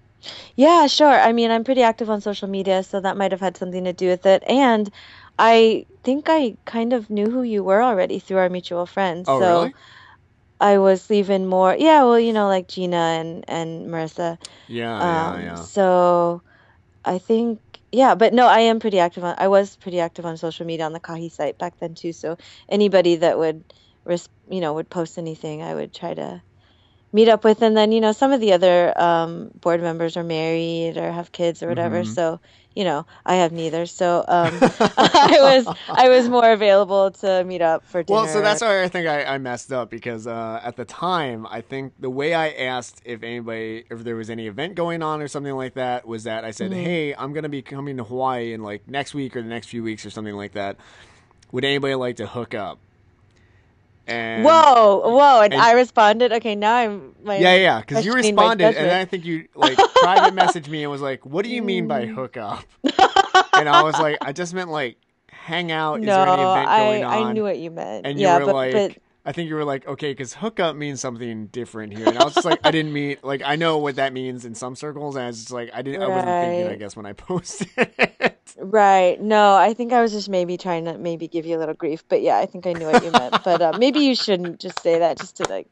[SPEAKER 2] Yeah, sure. I mean, I'm pretty active on social media, so that might have had something to do with it. And I think I kind of knew who you were already through our mutual friends.
[SPEAKER 1] Oh,
[SPEAKER 2] So
[SPEAKER 1] really?
[SPEAKER 2] I was even more, yeah, well, you know, like Gina and and Marissa.
[SPEAKER 1] Yeah,
[SPEAKER 2] Um,
[SPEAKER 1] yeah, yeah.
[SPEAKER 2] so I think, yeah, but no, I am pretty active on, I was pretty active on social media on the Kahi site back then too. So anybody that would, you know, would post anything, I would try to meet up with. And then, you know, some of the other um, board members are married or have kids or whatever.
[SPEAKER 1] Mhm.
[SPEAKER 2] So, you know, I have neither. So um, I was I was more available to meet up for dinner.
[SPEAKER 1] Well, so that's why I think I, I messed up because uh, at the time, I think the way I asked if anybody, if there was any event going on or something like that, was that I said,
[SPEAKER 2] Mhm.
[SPEAKER 1] "Hey, I'm gonna be coming to Hawaii in like next week or the next few weeks or something like that. Would anybody like to hook up?" And
[SPEAKER 2] Whoa, whoa! And,
[SPEAKER 1] and-
[SPEAKER 2] I responded. Okay, now I'm my
[SPEAKER 1] yeah, yeah, because you responded, and then I think you like private messaged me and was like, "What do you mean by
[SPEAKER 2] mm.
[SPEAKER 1] hookup?" and I was like, "I just meant like hang out. Is
[SPEAKER 2] no,
[SPEAKER 1] there any event
[SPEAKER 2] I
[SPEAKER 1] going on?"
[SPEAKER 2] I knew what you meant.
[SPEAKER 1] And you
[SPEAKER 2] yeah,
[SPEAKER 1] were
[SPEAKER 2] but
[SPEAKER 1] like,
[SPEAKER 2] but
[SPEAKER 1] I think you were like, okay, because hookup means something different here. And I was just like, I didn't mean, like, I know what that means in some circles. And I was just like, I didn't, I wasn't thinking, I guess, when I posted.
[SPEAKER 2] Right. No, I think I was just maybe trying to maybe give you a little grief. But yeah, I think I knew what you meant. But uh, maybe you shouldn't just say that just to like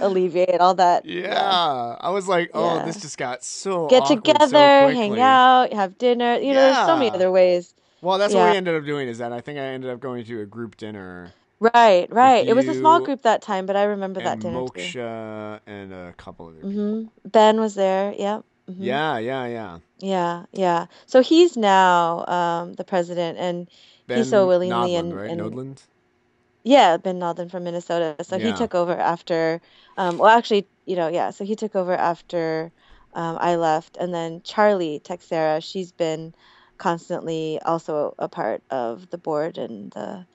[SPEAKER 2] alleviate all that.
[SPEAKER 1] Yeah. I was like, oh,
[SPEAKER 2] Yeah.
[SPEAKER 1] this just got so
[SPEAKER 2] Get
[SPEAKER 1] awkward so
[SPEAKER 2] together, hang out, have dinner. You know, there's so many other ways.
[SPEAKER 1] Well, that's what we ended up doing is that I think I ended up going to a group dinner
[SPEAKER 2] Right, right. It was a small group that time, but I remember that dinner too.
[SPEAKER 1] Moksha and a couple other people.
[SPEAKER 2] hmm Ben was there. Yep. Hmm
[SPEAKER 1] Yeah, yeah, yeah.
[SPEAKER 2] Yeah, yeah. So he's now um, the president, and
[SPEAKER 1] Ben
[SPEAKER 2] he so willingly
[SPEAKER 1] Nodland,
[SPEAKER 2] and,
[SPEAKER 1] right?
[SPEAKER 2] and
[SPEAKER 1] Nodland?
[SPEAKER 2] yeah, Ben Nalden from Minnesota. So he took over after, um, well, actually, you know, yeah. So he took over after um, I left, and then Charlie Texera, she's been constantly also a part of the board and the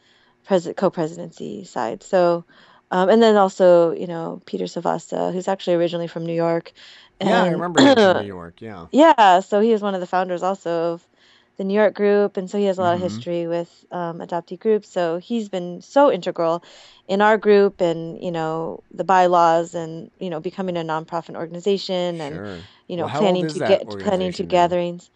[SPEAKER 2] pres co-presidency side. So, um, and then also, you know, Peter Savasta, who's actually originally from New York,
[SPEAKER 1] Yeah, I remember him from New York. Yeah.
[SPEAKER 2] Yeah, so he was one of the founders also of the New York group, and so he has a lot
[SPEAKER 1] Mhm.
[SPEAKER 2] of history with um, adoptee groups. So he's been so integral in our group, and you know the bylaws, and you know becoming a nonprofit organization, and
[SPEAKER 1] Sure.
[SPEAKER 2] you know
[SPEAKER 1] Well,
[SPEAKER 2] planning to get planning to
[SPEAKER 1] now?
[SPEAKER 2] gatherings.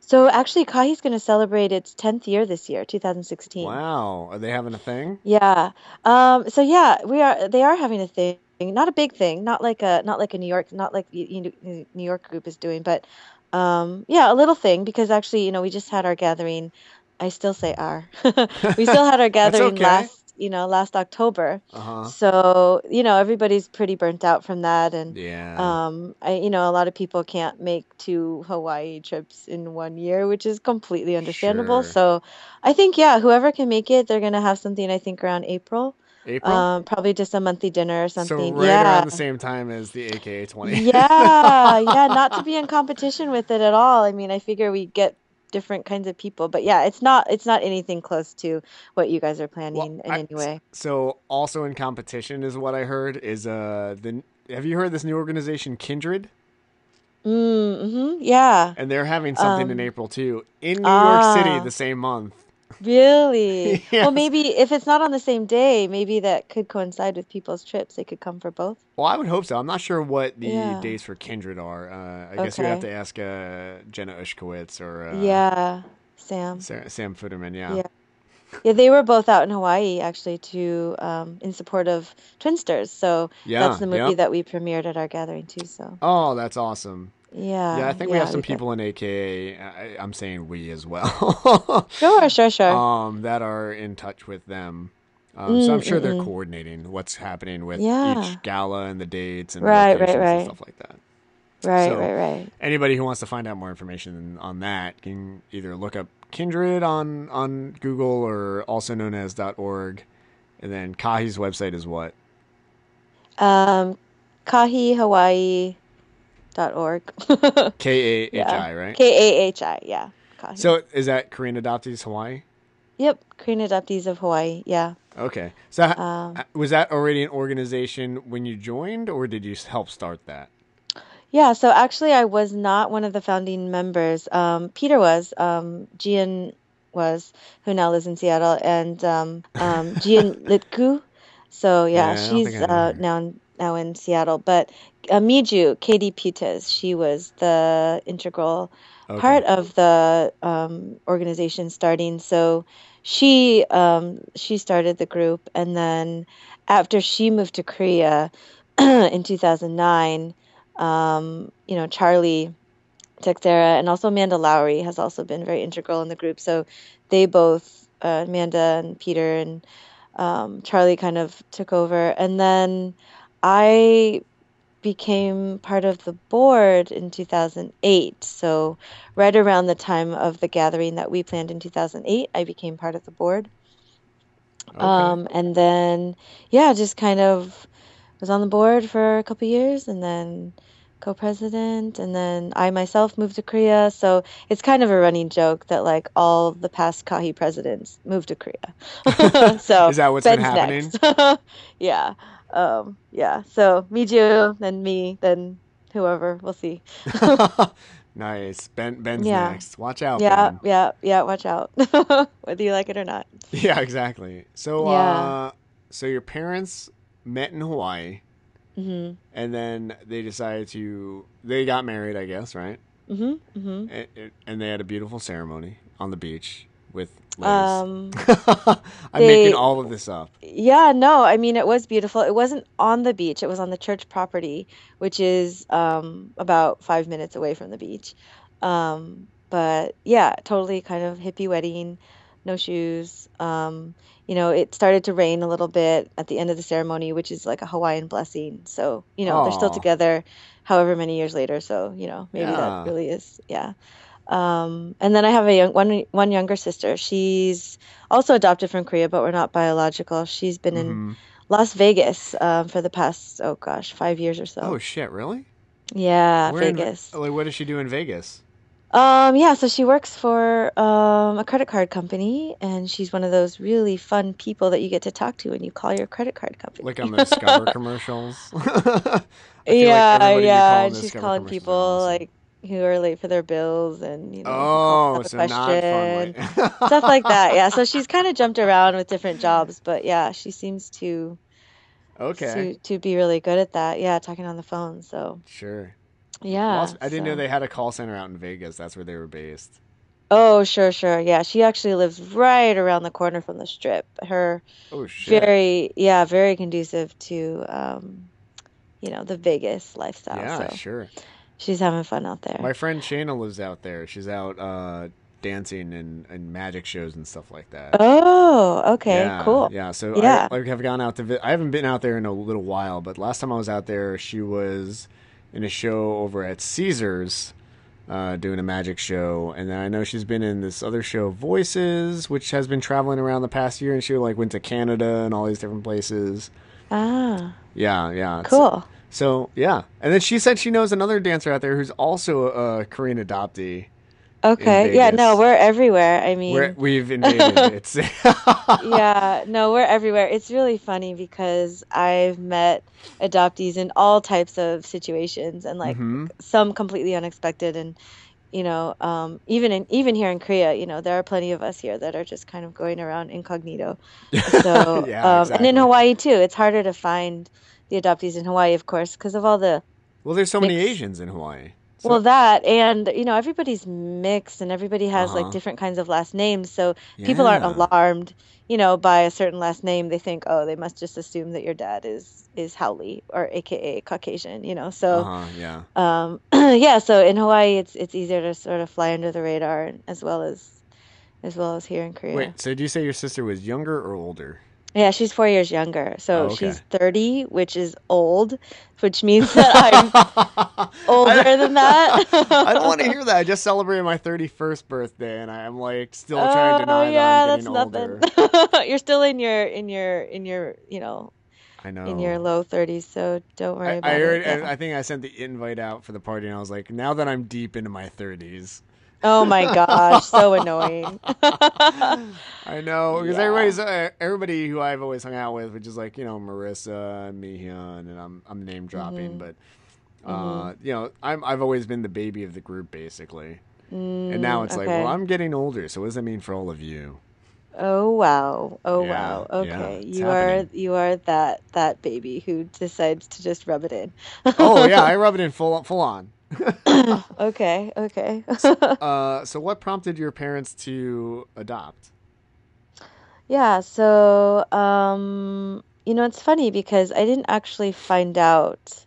[SPEAKER 2] So actually, Kahi's going to celebrate its 10th year this year, 2016.
[SPEAKER 1] Wow. Are they having a thing?
[SPEAKER 2] Yeah. Um, so yeah, we are. They are having a thing, not a big thing, not like a not like a New York, not like you, New York group is doing, but um, yeah, a little thing because actually, you know, we just had our gathering. I still say our. we still had our gathering
[SPEAKER 1] okay.
[SPEAKER 2] last, you know, last October.
[SPEAKER 1] Uh huh.
[SPEAKER 2] So you know, everybody's pretty burnt out from that, and
[SPEAKER 1] Yeah.
[SPEAKER 2] um, I, you know, a lot of people can't make two Hawaii trips in one year, which is completely understandable.
[SPEAKER 1] Sure.
[SPEAKER 2] So I think, yeah, whoever can make it, they're gonna have something, I think, around April.
[SPEAKER 1] April.
[SPEAKER 2] Um, probably just a monthly dinner or
[SPEAKER 1] so
[SPEAKER 2] something.
[SPEAKER 1] right
[SPEAKER 2] Yeah.
[SPEAKER 1] around the same time as the AKA twenty.
[SPEAKER 2] Yeah, yeah, not to be in competition with it at all. I mean, I figure we get different kinds of people. But yeah, it's not it's not anything close to what you guys are planning
[SPEAKER 1] Well,
[SPEAKER 2] in
[SPEAKER 1] I-
[SPEAKER 2] any way.
[SPEAKER 1] So also in competition is what I heard is uh the have you heard this new organization Kindred
[SPEAKER 2] Mm, hmm yeah.
[SPEAKER 1] and they're having something in
[SPEAKER 2] Um,
[SPEAKER 1] April too in New York City
[SPEAKER 2] ah.
[SPEAKER 1] the same month.
[SPEAKER 2] Really? Well, maybe if it's not on the same day, maybe that could coincide with people's trips. They could come for both.
[SPEAKER 1] Well, I would hope so. I'm not sure what the
[SPEAKER 2] Yeah.
[SPEAKER 1] dates for Kindred are. Uh, I guess we have to ask uh, Jenna Ushkowitz or uh,
[SPEAKER 2] Yeah, Sam.
[SPEAKER 1] Sarah, Sam Futerman. Yeah.
[SPEAKER 2] Yeah. Yeah, they were both out in Hawaii actually to um, in support of Twinsters. So
[SPEAKER 1] Yeah,
[SPEAKER 2] that's the movie
[SPEAKER 1] yeah.
[SPEAKER 2] that we premiered at our gathering too. So
[SPEAKER 1] Oh, that's awesome.
[SPEAKER 2] Yeah,
[SPEAKER 1] Yeah, I think we have some people in AKA. I, I'm saying we as well.
[SPEAKER 2] Sure, sure, sure.
[SPEAKER 1] um, that are in touch with them. Um, so I'm
[SPEAKER 2] Mm,
[SPEAKER 1] sure
[SPEAKER 2] mm,
[SPEAKER 1] they're
[SPEAKER 2] mm.
[SPEAKER 1] coordinating what's happening with
[SPEAKER 2] Yeah.
[SPEAKER 1] each gala and the dates and
[SPEAKER 2] Right, right,
[SPEAKER 1] locations and
[SPEAKER 2] right.
[SPEAKER 1] stuff like that.
[SPEAKER 2] right,
[SPEAKER 1] so-
[SPEAKER 2] right, right.
[SPEAKER 1] Anybody who wants to find out more information on that can either look up Kindred on on Google or also known as .org, and then Kahi's website is what?
[SPEAKER 2] Um, kahihawaii.org.
[SPEAKER 1] K A H. I, right?
[SPEAKER 2] K A H I, yeah. Kahi.
[SPEAKER 1] So is that Korean Adoptees Hawaii?
[SPEAKER 2] Yep, Korean Adoptees of Hawaii, yeah.
[SPEAKER 1] Okay. So
[SPEAKER 2] Um,
[SPEAKER 1] was that already an organization when you joined, or did you help start that?
[SPEAKER 2] Yeah, so actually, I was not one of the founding members. Um, Peter was, um, Gian was, who now lives in Seattle, and um, um, Gian Litku. So yeah,
[SPEAKER 1] Yeah,
[SPEAKER 2] she's
[SPEAKER 1] think I know
[SPEAKER 2] uh, now now in Seattle. But uh, Miju, Katie Putes, she was the integral
[SPEAKER 1] Okay.
[SPEAKER 2] part of the um, organization starting. So she um, she started the group, and then after she moved to Korea in 2009, um, you know Charlie Texera and also Amanda Lowry has also been very integral in the group. So they both uh, Amanda and Peter and um, Charlie kind of took over, and then I became part of the board in 2008. So, right around the time of the gathering that we planned in 2008, I became part of the board.
[SPEAKER 1] Okay.
[SPEAKER 2] Um, and then, yeah, just kind of was on the board for a couple years and then co president. And then I myself moved to Korea. So, it's kind of a running joke that like all the past Kahi presidents moved to Korea. so,
[SPEAKER 1] Is that what's been happening?
[SPEAKER 2] yeah. Um, yeah. So, Miju, then me, then whoever. We'll see.
[SPEAKER 1] nice. Ben Ben's
[SPEAKER 2] Yeah.
[SPEAKER 1] next. Watch out,
[SPEAKER 2] Yeah,
[SPEAKER 1] Ben.
[SPEAKER 2] yeah, yeah. Watch out, whether you like it or not.
[SPEAKER 1] Yeah, exactly. So,
[SPEAKER 2] Yeah.
[SPEAKER 1] uh, so your parents met in Hawaii,
[SPEAKER 2] Mhm,
[SPEAKER 1] and then they decided to. They got married, I guess, right?
[SPEAKER 2] mhm, mhm.
[SPEAKER 1] And, and they had a beautiful ceremony on the beach with Liz.
[SPEAKER 2] Um,
[SPEAKER 1] I'm making all of this up.
[SPEAKER 2] yeah, no, I mean it was beautiful. It wasn't on the beach. It was on the church property, which is um about five minutes away from the beach. Um, but yeah, totally kind of hippie wedding, no shoes. Um, you know, it started to rain a little bit at the end of the ceremony, which is like a Hawaiian blessing. So, you know, they're still together however many years later. So, you know, maybe
[SPEAKER 1] Yeah.
[SPEAKER 2] that really is, yeah. Um, and then I have a young one one younger sister. She's also adopted from Korea, but we're not biological. She's been in
[SPEAKER 1] Mhm.
[SPEAKER 2] Las Vegas um, for the past, oh gosh, five years or so.
[SPEAKER 1] Oh shit! Really?
[SPEAKER 2] Yeah,
[SPEAKER 1] Where in
[SPEAKER 2] Vegas.
[SPEAKER 1] like, what does she do in Vegas?
[SPEAKER 2] Um, yeah, so she works for um, a credit card company, and she's one of those really fun people that you get to talk to when you call your credit card company.
[SPEAKER 1] Like on the Discover commercials. Feel like
[SPEAKER 2] yeah, yeah, and she's
[SPEAKER 1] Discover
[SPEAKER 2] calling people
[SPEAKER 1] awesome.
[SPEAKER 2] like who are late for their bills, and you know,
[SPEAKER 1] Oh, so
[SPEAKER 2] question, stuff like that. Yeah, so she's kind of jumped around with different jobs, but yeah, she seems to
[SPEAKER 1] Okay,
[SPEAKER 2] to to be really good at that. Yeah, talking on the phone. So
[SPEAKER 1] sure.
[SPEAKER 2] yeah,
[SPEAKER 1] Well, I didn't know they had a call center out in Vegas. That's where they were based.
[SPEAKER 2] Oh, sure, sure. Yeah, she actually lives right around the corner from the strip. Her
[SPEAKER 1] Oh shit.
[SPEAKER 2] very, yeah, very conducive to, um, you know, the Vegas lifestyle.
[SPEAKER 1] yeah,
[SPEAKER 2] So
[SPEAKER 1] sure.
[SPEAKER 2] She's having fun out there.
[SPEAKER 1] My friend Shayna lives out there. She's out uh, dancing and, and magic shows and stuff like that.
[SPEAKER 2] Oh, okay,
[SPEAKER 1] yeah,
[SPEAKER 2] cool.
[SPEAKER 1] Yeah, so
[SPEAKER 2] Yeah.
[SPEAKER 1] I like have gone out to. Vi- I haven't been out there in a little while, but last time I was out there, she was in a show over at Caesars, uh, doing a magic show, and then I know she's been in this other show, Voices, which has been traveling around the past year, and she like went to Canada and all these different places.
[SPEAKER 2] Ah,
[SPEAKER 1] Yeah, yeah.
[SPEAKER 2] cool.
[SPEAKER 1] So yeah, and then she said she knows another dancer out there who's also a Korean adoptee,
[SPEAKER 2] Okay. Yeah, no, we're everywhere. I mean,
[SPEAKER 3] We're, we've invaded. It's
[SPEAKER 2] yeah, no, we're everywhere. It's really funny because I've met adoptees in all types of situations and like
[SPEAKER 3] hmm
[SPEAKER 2] some completely unexpected and you know, um, even in even here in Korea, you know, there are plenty of us here that are just kind of going around incognito. So,
[SPEAKER 3] Yeah,
[SPEAKER 2] um, and in. Hawaii too, it's harder to find the adoptees in Hawaii, of course, because of all the
[SPEAKER 3] Well, there's so many Asians in Hawaii.
[SPEAKER 2] Well, that and you know everybody's mixed and everybody has like
[SPEAKER 3] uh-huh.
[SPEAKER 2] different kinds of last names, so people aren't alarmed, you know, by a certain last name. They think, oh, they must just assume that your dad is is haole or AKA Caucasian, you know. So,
[SPEAKER 3] Uh-huh. Yeah.
[SPEAKER 2] um, yeah, so in Hawaii, it's it's easier to sort of fly under the radar as well as as well as here in Korea.
[SPEAKER 3] Wait, so do you say your sister was younger or older?
[SPEAKER 2] Yeah, she's four years younger,
[SPEAKER 3] Oh,
[SPEAKER 2] so
[SPEAKER 3] okay.
[SPEAKER 2] she's 30, which is old, which means that I'm older than
[SPEAKER 3] that. I don't want to hear that. I just celebrated my 31st birthday and I'm like still trying to
[SPEAKER 2] Oh
[SPEAKER 3] deny that I'm
[SPEAKER 2] yeah,
[SPEAKER 3] getting
[SPEAKER 2] that's nothing. You're still in your in your in your you know
[SPEAKER 3] I know.
[SPEAKER 2] in your low 30s, so don't worry
[SPEAKER 3] I
[SPEAKER 2] about it.
[SPEAKER 3] heard,
[SPEAKER 2] Yeah.
[SPEAKER 3] I I think I sent the invite out for the party and I was like, now that I'm deep into my 30s.
[SPEAKER 2] Oh my gosh, so annoying.
[SPEAKER 3] I know because
[SPEAKER 2] Yeah.
[SPEAKER 3] everybody's uh, everybody who I've always hung out with, which is like you know Marissa, and Mihyun, and I'm I'm name dropping,
[SPEAKER 2] Mhm.
[SPEAKER 3] but uh, you know I'm I've always been the baby of the group basically, and now
[SPEAKER 2] Mm,
[SPEAKER 3] it's like, well. I'm getting older, so what does that mean for all of you?
[SPEAKER 2] Oh wow. Oh
[SPEAKER 3] Yeah,
[SPEAKER 2] wow. Okay.
[SPEAKER 3] it's
[SPEAKER 2] You are you are that that baby who decides to just rub it in.
[SPEAKER 3] Oh yeah, I rub it in full full on.
[SPEAKER 2] Okay, okay.
[SPEAKER 3] uh, so what prompted your parents to adopt?
[SPEAKER 2] Yeah, so um, you know, it's funny because I didn't actually find out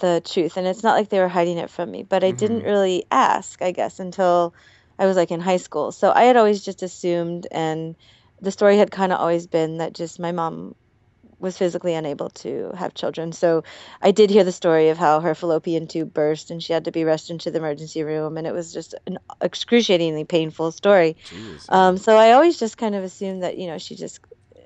[SPEAKER 2] the truth, and it's not like they were hiding it from me, but I didn't
[SPEAKER 3] hmm
[SPEAKER 2] really ask, I guess, until I was like in high school. So I had always just assumed, and the story had kind of always been that just my mom was physically unable to have children. So I did hear the story of how her fallopian tube burst and she had to be rushed into the emergency room, and it was just an excruciatingly painful story. Um, so I always just kind of assumed that, you know, she just,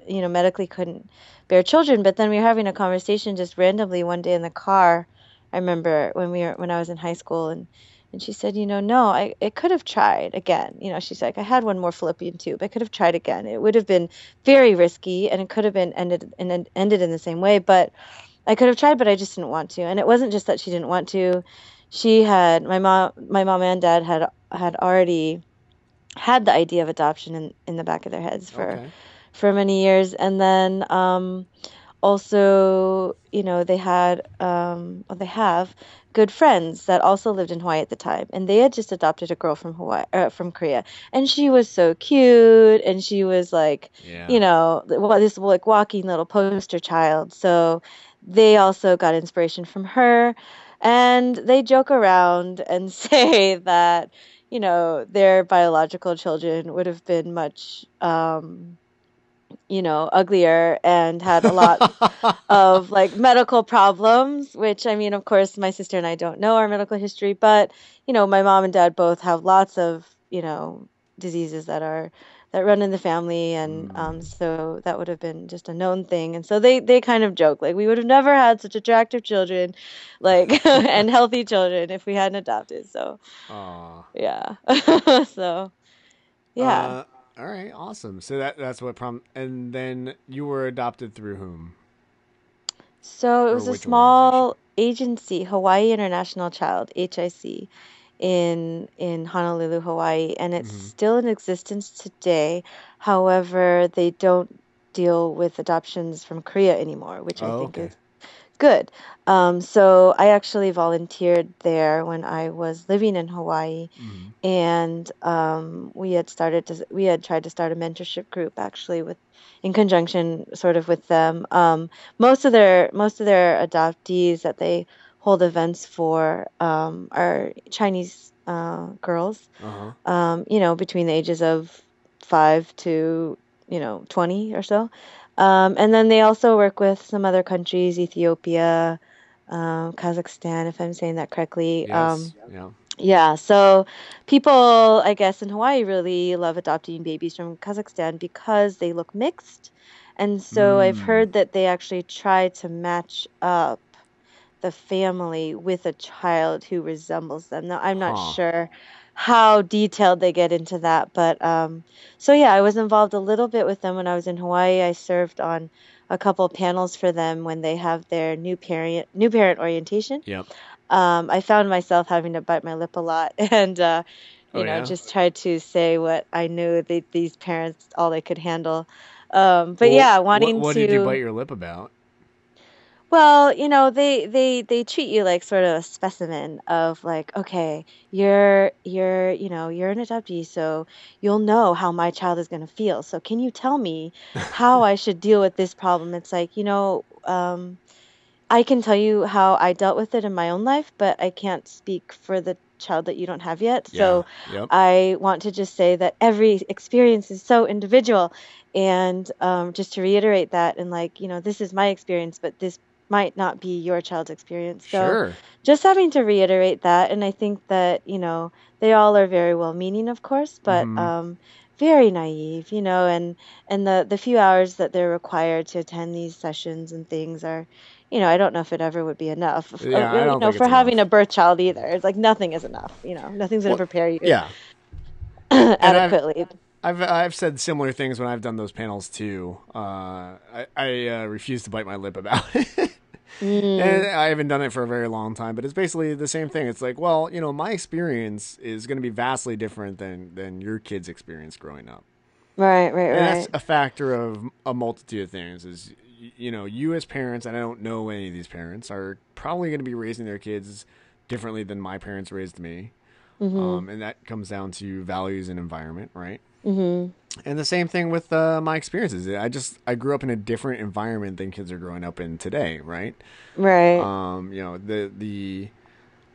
[SPEAKER 2] you know, medically couldn't bear children. But then we were having a conversation just randomly one day in the car. I remember when we were when I was in high school and and she said, you know, no, I it could have tried again. You know, she's like, I had one more fallopian tube. I could have tried again. It would have been very risky and it could have been ended and ended in the same way, but I could have tried, but I just didn't want to. And it wasn't just that she didn't want to. She had my mom my mom and dad had had already had the idea of adoption in, in the back of their heads for
[SPEAKER 3] Okay.
[SPEAKER 2] for many years and then um, also you know they had um, well they have good friends that also lived in Hawaii at the time and they had just adopted a girl from Hawaii uh, from Korea and she was so cute and she was like
[SPEAKER 3] Yeah.
[SPEAKER 2] you know this like walking little poster child so they also got inspiration from her and they joke around and say that you know their biological children would have been much um, you know, uglier and had a lot of like medical problems, which I mean, of course, my sister and I don't know our medical history, but you know, my mom and dad both have lots of, you know, diseases that are that run in the family and um
[SPEAKER 3] Mm.
[SPEAKER 2] so that would have been just a known thing. And so they they kind of joke like we would have never had such attractive children like and healthy children if we hadn't adopted. So,
[SPEAKER 3] Aw.
[SPEAKER 2] yeah. so, yeah.
[SPEAKER 3] Uh, all right, awesome. So that that's what prom. And then you were adopted through whom
[SPEAKER 2] So it was a small agency, Hawaii International Child, HIC, in in Honolulu, Hawaii, and it's
[SPEAKER 3] hmm
[SPEAKER 2] still in existence today. However, they don't deal with adoptions from Korea anymore, which I
[SPEAKER 3] Oh,
[SPEAKER 2] think
[SPEAKER 3] okay.
[SPEAKER 2] is good. Um, so I actually volunteered there when I was living in Hawaii,
[SPEAKER 3] hmm
[SPEAKER 2] and um, we had started to we had tried to start a mentorship group actually with in conjunction sort of with them. Um, most of their most of their adoptees that they hold events for um, are Chinese uh, girls,
[SPEAKER 3] Uh huh.
[SPEAKER 2] um, you know, between the ages of five to you know twenty or so. Um, and then they also work with some other countries, Ethiopia, um, Kazakhstan, if I'm saying that correctly. Um,
[SPEAKER 3] Yes. Yeah.
[SPEAKER 2] yeah, so people, I guess, in Hawaii really love adopting babies from Kazakhstan because they look mixed. And so I've
[SPEAKER 3] Mm.
[SPEAKER 2] heard that they actually try to match up the family with a child who resembles them. Now, I'm not
[SPEAKER 3] Huh.
[SPEAKER 2] sure how detailed they get into that. But um, so yeah, I was involved a little bit with them when I was in Hawaii. I served on a couple panels for them when they have their new parent new parent orientation.
[SPEAKER 1] Yep.
[SPEAKER 2] Um, I found myself having to bite my lip a lot and uh, you
[SPEAKER 1] Oh,
[SPEAKER 2] know
[SPEAKER 1] yeah?
[SPEAKER 2] just tried to say what I knew that these parents all they could handle. Um, but yeah, wanting
[SPEAKER 1] What,
[SPEAKER 2] to
[SPEAKER 1] did you bite your lip about?
[SPEAKER 2] Well, you know, they they they treat you like sort of a specimen of like, okay, you're you're, you know, you're an adoptee, so you'll know how my child is going to feel. So can you tell me how I should deal with this problem? It's like, you know, um, I can tell you how I dealt with it in my own life, but I can't speak for the child that you don't have yet. So.
[SPEAKER 1] Yep.
[SPEAKER 2] I want to just say that every experience is so individual. And um, just to reiterate that, and like, you know, this is my experience, but this might not be your child's experience. So
[SPEAKER 1] sure.
[SPEAKER 2] just having to reiterate that. And I think that, you know, they all are very well meaning, of course, but
[SPEAKER 1] Mhm.
[SPEAKER 2] um, very naive, you know, and, and the, the few hours that they're required to attend these sessions and things are, you know, I don't know if it ever would be enough. uh,
[SPEAKER 1] Yeah, I
[SPEAKER 2] you
[SPEAKER 1] don't
[SPEAKER 2] know, for having
[SPEAKER 1] enough.
[SPEAKER 2] a birth child either. It's like nothing is enough, you know, nothing's going to
[SPEAKER 1] Well,
[SPEAKER 2] prepare you
[SPEAKER 1] Yeah.
[SPEAKER 2] adequately.
[SPEAKER 1] I've I've said similar things when I've done those panels too. Uh, I I uh, refuse to bite my lip about it.
[SPEAKER 2] Mm.
[SPEAKER 1] And I haven't done it for a very long time, but it's basically the same thing. It's like, well, you know, my experience is going to be vastly different than than your kid's experience growing up.
[SPEAKER 2] Right, right, right.
[SPEAKER 1] And
[SPEAKER 2] right.
[SPEAKER 1] that's a factor of a multitude of things. Is you know, you as parents, and I don't know any of these parents, are probably going to be raising their kids differently than my parents raised me,
[SPEAKER 2] Mm-hmm.
[SPEAKER 1] um, and that comes down to values and environment, right?
[SPEAKER 2] Mm-hmm.
[SPEAKER 1] And the same thing with uh, my experiences. I just I grew up in a different environment than kids are growing up in today, right?
[SPEAKER 2] Right.
[SPEAKER 1] Um, you know the the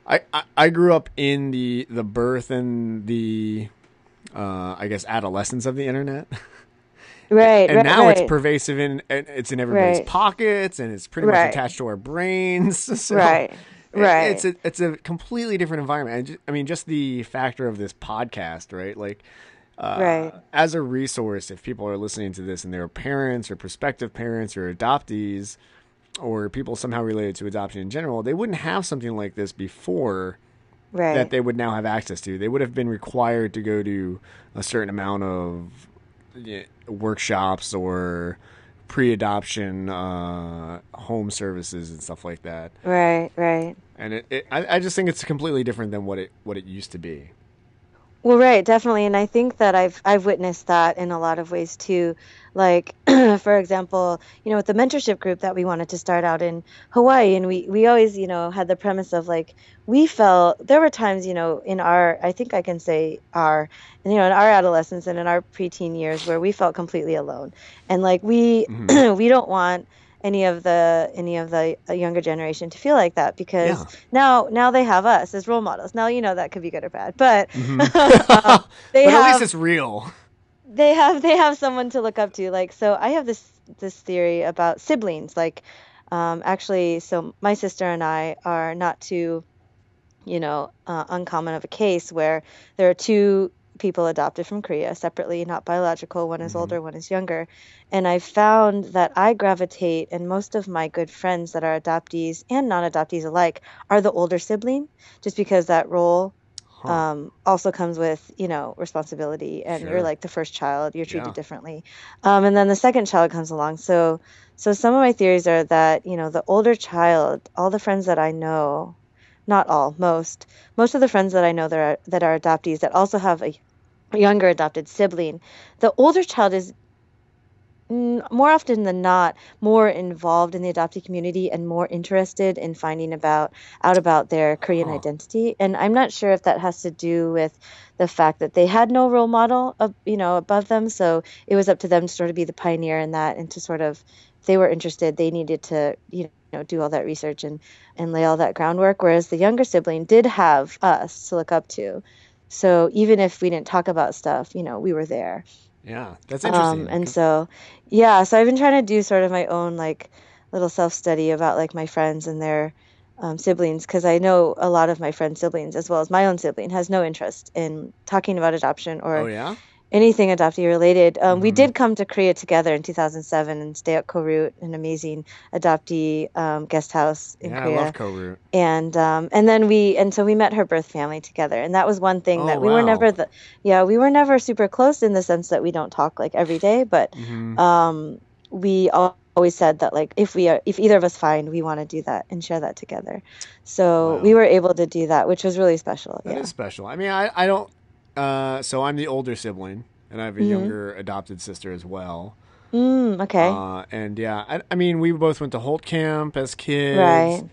[SPEAKER 1] I, I I grew up in the the birth and the uh, I guess adolescence of the internet.
[SPEAKER 2] right.
[SPEAKER 1] and
[SPEAKER 2] right,
[SPEAKER 1] now
[SPEAKER 2] right.
[SPEAKER 1] it's pervasive in and it's in everybody's
[SPEAKER 2] Right.
[SPEAKER 1] pockets and it's pretty much attached to our brains so
[SPEAKER 2] right. Right.
[SPEAKER 1] it's a it's a completely different environment i mean just the factor of this podcast right like uh,
[SPEAKER 2] Right.
[SPEAKER 1] as a resource if people are listening to this and they're parents or prospective parents or adoptees or people somehow related to adoption in general they wouldn't have something like this before
[SPEAKER 2] right.
[SPEAKER 1] that they would now have access to. They would have been required to go to a certain amount of workshops or pre-adoption uh, home services and stuff like that.
[SPEAKER 2] right. Right.
[SPEAKER 1] And it, it I, I just think it's completely different than what it what it used to be.
[SPEAKER 2] Well, right, definitely, and I think that I've I've witnessed that in a lot of ways too. Like, for example, you know, with the mentorship group that we wanted to start out in Hawaii, and we we always, you know, had the premise of like we felt there were times, you know, in our I think I can say our, and you know, in our adolescence and in our preteen years where we felt completely alone, and like we mm-hmm. we don't want any of the any of the uh, younger generation to feel like that because
[SPEAKER 1] Yeah.
[SPEAKER 2] now now they have us as role models. Now you know that could be good or bad, but
[SPEAKER 1] Mhm.
[SPEAKER 2] they
[SPEAKER 1] but at least it's real.
[SPEAKER 2] they have they have someone to look up to. Like so, I have this this theory about siblings. Like, um, actually, so my sister and I are not too, you know, uh, uncommon of a case where there are two people adopted from Korea separately, not biological. One is
[SPEAKER 1] Mhm.
[SPEAKER 2] older, one is younger. And I found that I gravitate, and most of my good friends that are adoptees and non adoptees alike are the older sibling, just because that role
[SPEAKER 1] Huh.
[SPEAKER 2] um, also comes with you know responsibility and
[SPEAKER 1] Sure.
[SPEAKER 2] you're like the first child you're treated
[SPEAKER 1] Yeah.
[SPEAKER 2] differently um, and then the second child comes along so so some of my theories are that you know the older child all the friends that i know not all most most of the friends that i know that are that are adoptees that also have a younger adopted sibling the older child is more often than not more involved in the adoptee community and more interested in finding about out about their korean
[SPEAKER 1] Huh.
[SPEAKER 2] identity and i'm not sure if that has to do with the fact that they had no role model of, you know above them so it was up to them to sort of be the pioneer in that and to sort of they were interested they needed to you know do all that research and and lay all that groundwork whereas the younger sibling did have us to look up to so even if we didn't talk about stuff you know we were there
[SPEAKER 1] yeah, that's interesting.
[SPEAKER 2] um, and so, yeah, so I've been trying to do sort of my own like little self study about like my friends and their um, siblings because I know a lot of my friends' siblings as well as my own sibling has no interest in talking about adoption or
[SPEAKER 1] oh yeah.
[SPEAKER 2] Anything adoptee related. Um, We
[SPEAKER 1] Mhm.
[SPEAKER 2] did come to Korea together in 2007 and stay at KoRoot, an amazing adoptee um, guest house in
[SPEAKER 1] Yeah, I
[SPEAKER 2] Korea.
[SPEAKER 1] love KoRoot.
[SPEAKER 2] and um, and then we and so we met her birth family together, and that was one thing
[SPEAKER 1] Oh,
[SPEAKER 2] that we were never the yeah we were never super close in the sense that we don't talk like every day, but
[SPEAKER 1] hmm
[SPEAKER 2] um, we al- always said that like if we are if either of us find we want to do that and share that together so
[SPEAKER 1] Wow.
[SPEAKER 2] we were able to do that which was really special
[SPEAKER 1] That is
[SPEAKER 2] yeah
[SPEAKER 1] special. I mean, I, I don't. Uh, so I'm the older sibling, and I have a
[SPEAKER 2] Mhm.
[SPEAKER 1] younger adopted sister as well.
[SPEAKER 2] mm, okay
[SPEAKER 1] Uh, and yeah, I, I mean, we both went to Holt Camp as kids.
[SPEAKER 2] right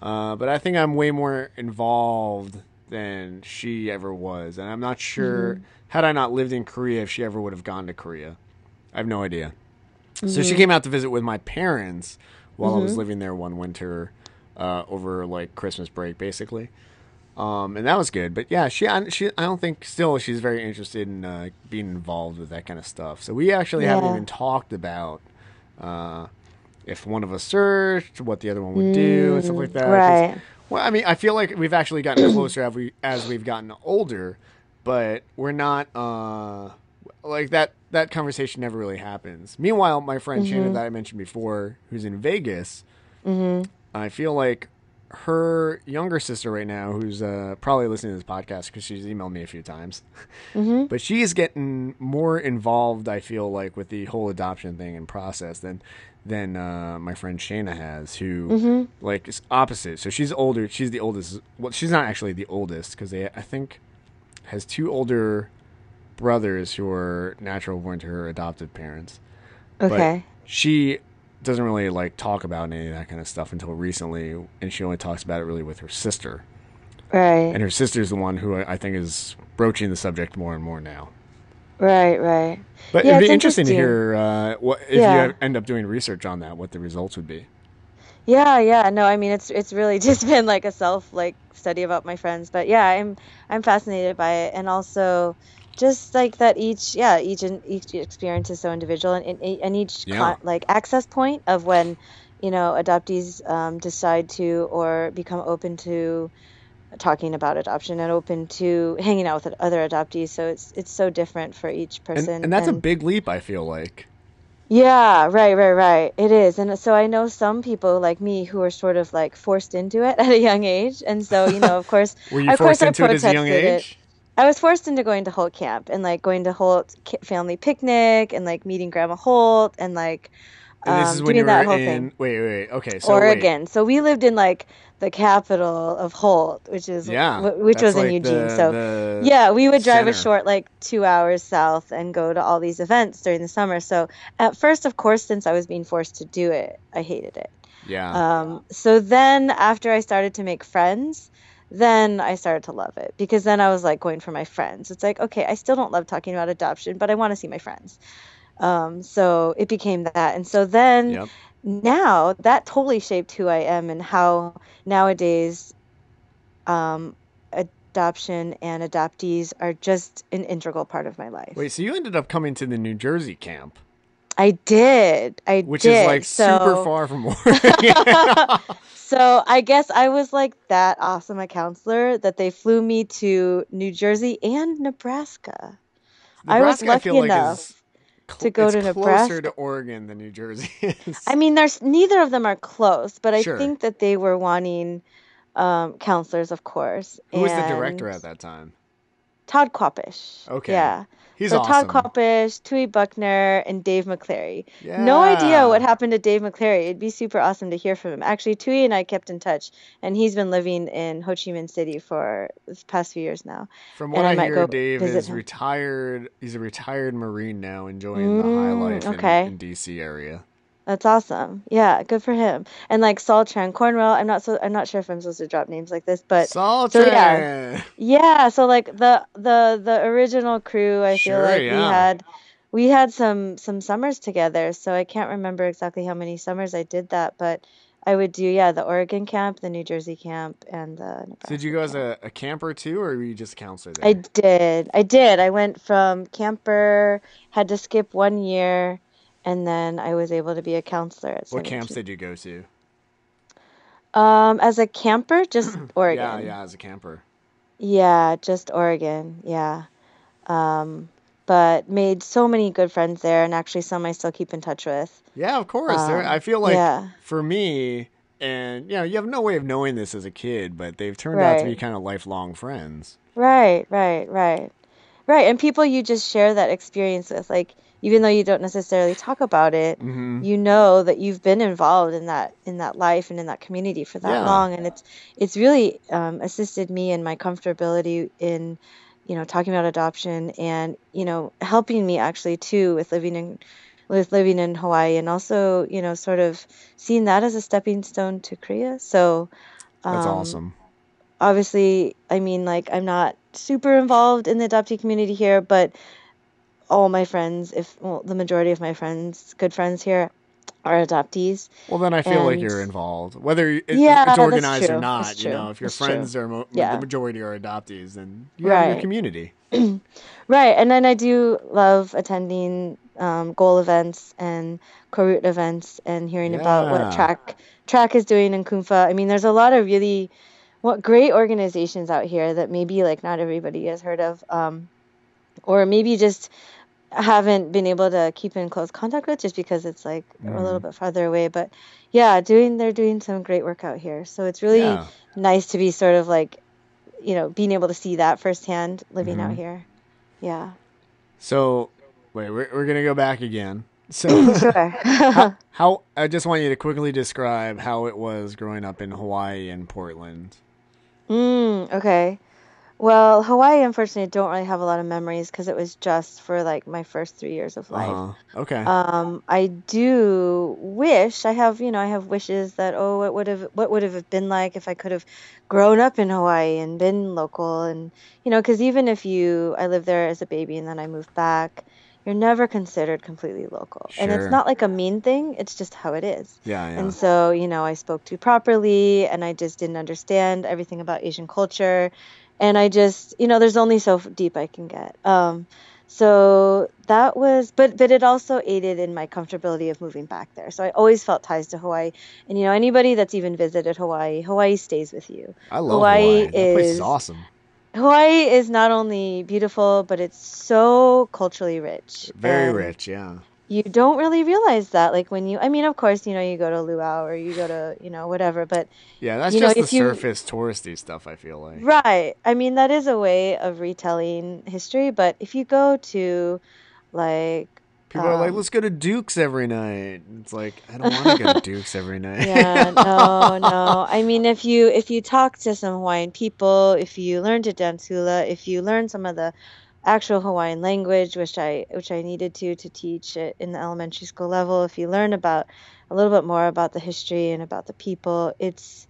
[SPEAKER 1] Uh, but I think I'm way more involved than she ever was, and I'm not sure
[SPEAKER 2] Mm-hmm.
[SPEAKER 1] had I not lived in Korea if she ever would have gone to Korea. I have no idea. So
[SPEAKER 2] Mm-hmm.
[SPEAKER 1] she came out to visit with my parents while I was living there one winter uh, over like Christmas break, basically. Um, and that was good, but yeah, she, I, she, I don't think still she's very interested in uh, being involved with that kind of stuff. So we actually haven't even talked about uh, if one of us searched, what the other one would do, and stuff like that.
[SPEAKER 2] Mm, right
[SPEAKER 1] well, I mean, I feel like we've actually gotten closer as we as we've gotten older, but we're not uh like that. That conversation never really happens. Meanwhile, my friend
[SPEAKER 2] Mm-hmm.
[SPEAKER 1] Shannon that I mentioned before, who's in Vegas,
[SPEAKER 2] hmm
[SPEAKER 1] I feel like her younger sister right now, who's uh, probably listening to this podcast because she's emailed me a few times,
[SPEAKER 2] hmm
[SPEAKER 1] but she is getting more involved. I feel like with the whole adoption thing and process than than uh, my friend Shana has, who
[SPEAKER 2] hmm
[SPEAKER 1] like is opposite. So she's older. She's the oldest. Well, she's not actually the oldest because they, I think, has two older brothers who are natural born to her adopted parents.
[SPEAKER 2] okay
[SPEAKER 1] She doesn't really like talk about any of that kind of stuff until recently, and she only talks about it really with her sister.
[SPEAKER 2] right
[SPEAKER 1] And her sister's the one who I think is broaching the subject more and more now.
[SPEAKER 2] right right
[SPEAKER 1] But
[SPEAKER 2] Yeah,
[SPEAKER 1] it'd be
[SPEAKER 2] it's
[SPEAKER 1] interesting to hear uh, what if
[SPEAKER 2] Yeah.
[SPEAKER 1] you end up doing research on that, what the results would be.
[SPEAKER 2] Yeah, yeah. No, I mean it's it's really just been like a self like study about my friends, but yeah, I'm I'm fascinated by it and also just like that each yeah, each each experience is so individual and and, and each
[SPEAKER 1] Yeah.
[SPEAKER 2] con- like access point of when you know adoptees um, decide to or become open to talking about adoption and open to hanging out with other adoptees so it's it's so different for each person
[SPEAKER 1] and that's a big leap, I feel like.
[SPEAKER 2] yeah, right, right, right. It is. And so I know some people like me who are sort of like forced into it at a young age. And so, you know, of course,
[SPEAKER 1] Were you
[SPEAKER 2] of course
[SPEAKER 1] forced
[SPEAKER 2] I
[SPEAKER 1] into it as a young
[SPEAKER 2] protested it. I was forced into going to Holt camp and like going to Holt family picnic and like meeting Grandma Holt and like
[SPEAKER 1] And this
[SPEAKER 2] um,
[SPEAKER 1] is when
[SPEAKER 2] doing
[SPEAKER 1] you
[SPEAKER 2] that
[SPEAKER 1] were
[SPEAKER 2] whole
[SPEAKER 1] in.
[SPEAKER 2] thing.
[SPEAKER 1] Wait, wait, wait. Okay, so wait.
[SPEAKER 2] Oregon. So we lived in like the capital of Holt, which is
[SPEAKER 1] Yeah,
[SPEAKER 2] wh- which was in
[SPEAKER 1] like
[SPEAKER 2] Eugene.
[SPEAKER 1] the-
[SPEAKER 2] so
[SPEAKER 1] the
[SPEAKER 2] yeah, we would drive a short like two hours south and go to all these events during the summer. So at first, of course, since I was being forced to do it, I hated it.
[SPEAKER 1] Yeah.
[SPEAKER 2] Um, so then after I started to make friends, then I started to love it because then I was like going for my friends. It's like, okay, I still don't love talking about adoption, but I want to see my friends. Um, so it became that. And so then
[SPEAKER 1] yep.
[SPEAKER 2] now that totally shaped who I am and how nowadays um, adoption and adoptees are just an integral part of my life.
[SPEAKER 1] Wait, so you ended up coming to the New Jersey camp,
[SPEAKER 2] I did. I
[SPEAKER 1] which
[SPEAKER 2] did.
[SPEAKER 1] is like
[SPEAKER 2] so,
[SPEAKER 1] super far from Oregon.
[SPEAKER 2] so I guess I was like that awesome a counselor that they flew me to New Jersey and Nebraska. I was
[SPEAKER 1] Nebraska, I feel
[SPEAKER 2] lucky
[SPEAKER 1] like,
[SPEAKER 2] enough
[SPEAKER 1] is cl-
[SPEAKER 2] to go
[SPEAKER 1] it's
[SPEAKER 2] to
[SPEAKER 1] closer
[SPEAKER 2] Nebraska.
[SPEAKER 1] to Oregon than New Jersey is.
[SPEAKER 2] I mean, there's neither of them are close, but I
[SPEAKER 1] Sure.
[SPEAKER 2] think that they were wanting um, counselors, of course.
[SPEAKER 1] Who was the director at that time?
[SPEAKER 2] Todd Quappish.
[SPEAKER 1] Okay.
[SPEAKER 2] Yeah.
[SPEAKER 1] He's
[SPEAKER 2] so
[SPEAKER 1] awesome.
[SPEAKER 2] Todd Quappish, Tui Buckner, and Dave McClary. No idea what happened to Dave McClary. It'd be super awesome to hear from him. Actually, Tui and I kept in touch, and he's been living in Ho Chi Minh City for the past few years now.
[SPEAKER 1] From
[SPEAKER 2] and
[SPEAKER 1] what
[SPEAKER 2] I
[SPEAKER 1] I,
[SPEAKER 2] might
[SPEAKER 1] hear, Dave is
[SPEAKER 2] him.
[SPEAKER 1] retired. He's a retired Marine now, enjoying the high
[SPEAKER 2] Mm,
[SPEAKER 1] life in, in DC area.
[SPEAKER 2] That's awesome. Yeah, good for him. And like Saul Tran Cornwell, I'm not so I'm not sure if I'm supposed to drop names like this, but
[SPEAKER 1] Salt
[SPEAKER 2] so yeah. yeah, so like the the the original crew, I feel
[SPEAKER 1] Sure,
[SPEAKER 2] like we had we had some some summers together. So I can't remember exactly how many summers I did that, but I would do yeah, the Oregon camp, the New Jersey camp, and the Nebraska.
[SPEAKER 1] So did you go as a, a camper too, or were you just a counselor there?
[SPEAKER 2] I did. I did. I went from camper, had to skip one year, and then I was able to be a counselor at
[SPEAKER 1] what camps did you go to?
[SPEAKER 2] Um, as a camper, just Oregon.
[SPEAKER 1] Yeah, yeah, as a camper.
[SPEAKER 2] Yeah, just Oregon. Yeah. Um, but made so many good friends there, and actually some I still keep in touch with.
[SPEAKER 3] Yeah, of course.
[SPEAKER 2] Um,
[SPEAKER 3] I feel like
[SPEAKER 2] yeah.
[SPEAKER 3] for me, and you know, you have no way of knowing this as a kid, but they've turned out to be kind of lifelong friends.
[SPEAKER 2] Right, right, right. Right, and people you just share that experience with, like even though you don't necessarily talk about it,
[SPEAKER 3] hmm
[SPEAKER 2] you know that you've been involved in that in that life and in that community for that
[SPEAKER 3] Yeah.
[SPEAKER 2] long, and it's it's really um, assisted me in my comfortability in you know talking about adoption and you know helping me actually too with living in with living in Hawaii and also you know sort of seeing that as a stepping stone to Korea. So
[SPEAKER 3] That's
[SPEAKER 2] um,
[SPEAKER 3] awesome.
[SPEAKER 2] obviously, I mean, like, I'm not super involved in the adoptee community here, but all my friends, if well, the majority of my friends, good friends here, are adoptees.
[SPEAKER 3] Well, then I feel like you're involved, whether it,
[SPEAKER 2] Yeah,
[SPEAKER 3] it's organized or not. You know, if your
[SPEAKER 2] That's true.
[SPEAKER 3] friends are mo-
[SPEAKER 2] Yeah.
[SPEAKER 3] the majority are adoptees, then you have your
[SPEAKER 2] Right.
[SPEAKER 3] community.
[SPEAKER 2] Right, and then I do love attending um, GOA'L events and KoRoot events and hearing about what TRACK TRACK is doing in Kunfa. I mean, there's a lot of really what great organizations out here that maybe like not everybody has heard of, um, or maybe just haven't been able to keep in close contact with just because it's like a little bit farther away. But yeah, doing they're doing some great work out here, so it's really
[SPEAKER 3] Yeah.
[SPEAKER 2] nice to be sort of like, you know, being able to see that firsthand living out
[SPEAKER 3] Mhm.
[SPEAKER 2] here. Yeah.
[SPEAKER 3] So, wait, we're, we're gonna go back again. So, how, how? I just want you to quickly describe how it was growing up in Hawaii and Portland.
[SPEAKER 2] mm, okay. Well, Hawaii, unfortunately, I don't really have a lot of memories because it was just for like my first three years of life.
[SPEAKER 3] Uh-huh. Okay.
[SPEAKER 2] Um, I do wish I have, you know, I have wishes that oh, what would have what would have been like if I could have grown up in Hawaii and been local and you know, because even if you I lived there as a baby and then I moved back, you're never considered completely local.
[SPEAKER 3] Sure.
[SPEAKER 2] And it's not like a mean thing, it's just how it is.
[SPEAKER 3] yeah, yeah.
[SPEAKER 2] And so, you know, I spoke too properly and I just didn't understand everything about Asian culture. And I just, you know, there's only so deep I can get. Um, so that was, but but it also aided in my comfortability of moving back there. So I always felt ties to Hawaii. And you know, anybody that's even visited Hawaii, Hawaii stays with you.
[SPEAKER 3] I love Hawaii.
[SPEAKER 2] Hawaii
[SPEAKER 3] That place is
[SPEAKER 2] is-
[SPEAKER 3] awesome.
[SPEAKER 2] Hawaii is not only beautiful, but it's so culturally rich.
[SPEAKER 3] Very
[SPEAKER 2] And
[SPEAKER 3] rich. Yeah.
[SPEAKER 2] You don't really realize that like when you i mean of course you know you go to luau or you go to you know whatever but
[SPEAKER 3] Yeah, that's
[SPEAKER 2] You know,
[SPEAKER 3] just the
[SPEAKER 2] if you-
[SPEAKER 3] surface touristy stuff. I feel like.
[SPEAKER 2] right i mean that is a way of retelling history but if you go to like
[SPEAKER 3] People are like,
[SPEAKER 2] um,
[SPEAKER 3] "Let's go to Duke's every night." It's like I don't want to go to Duke's every night.
[SPEAKER 2] yeah no no i mean if you if you talk to some hawaiian people if you learn to dance hula if you learn some of the actual hawaiian language which i which i needed to to teach in the elementary school level if you learn about a little bit more about the history and about the people it's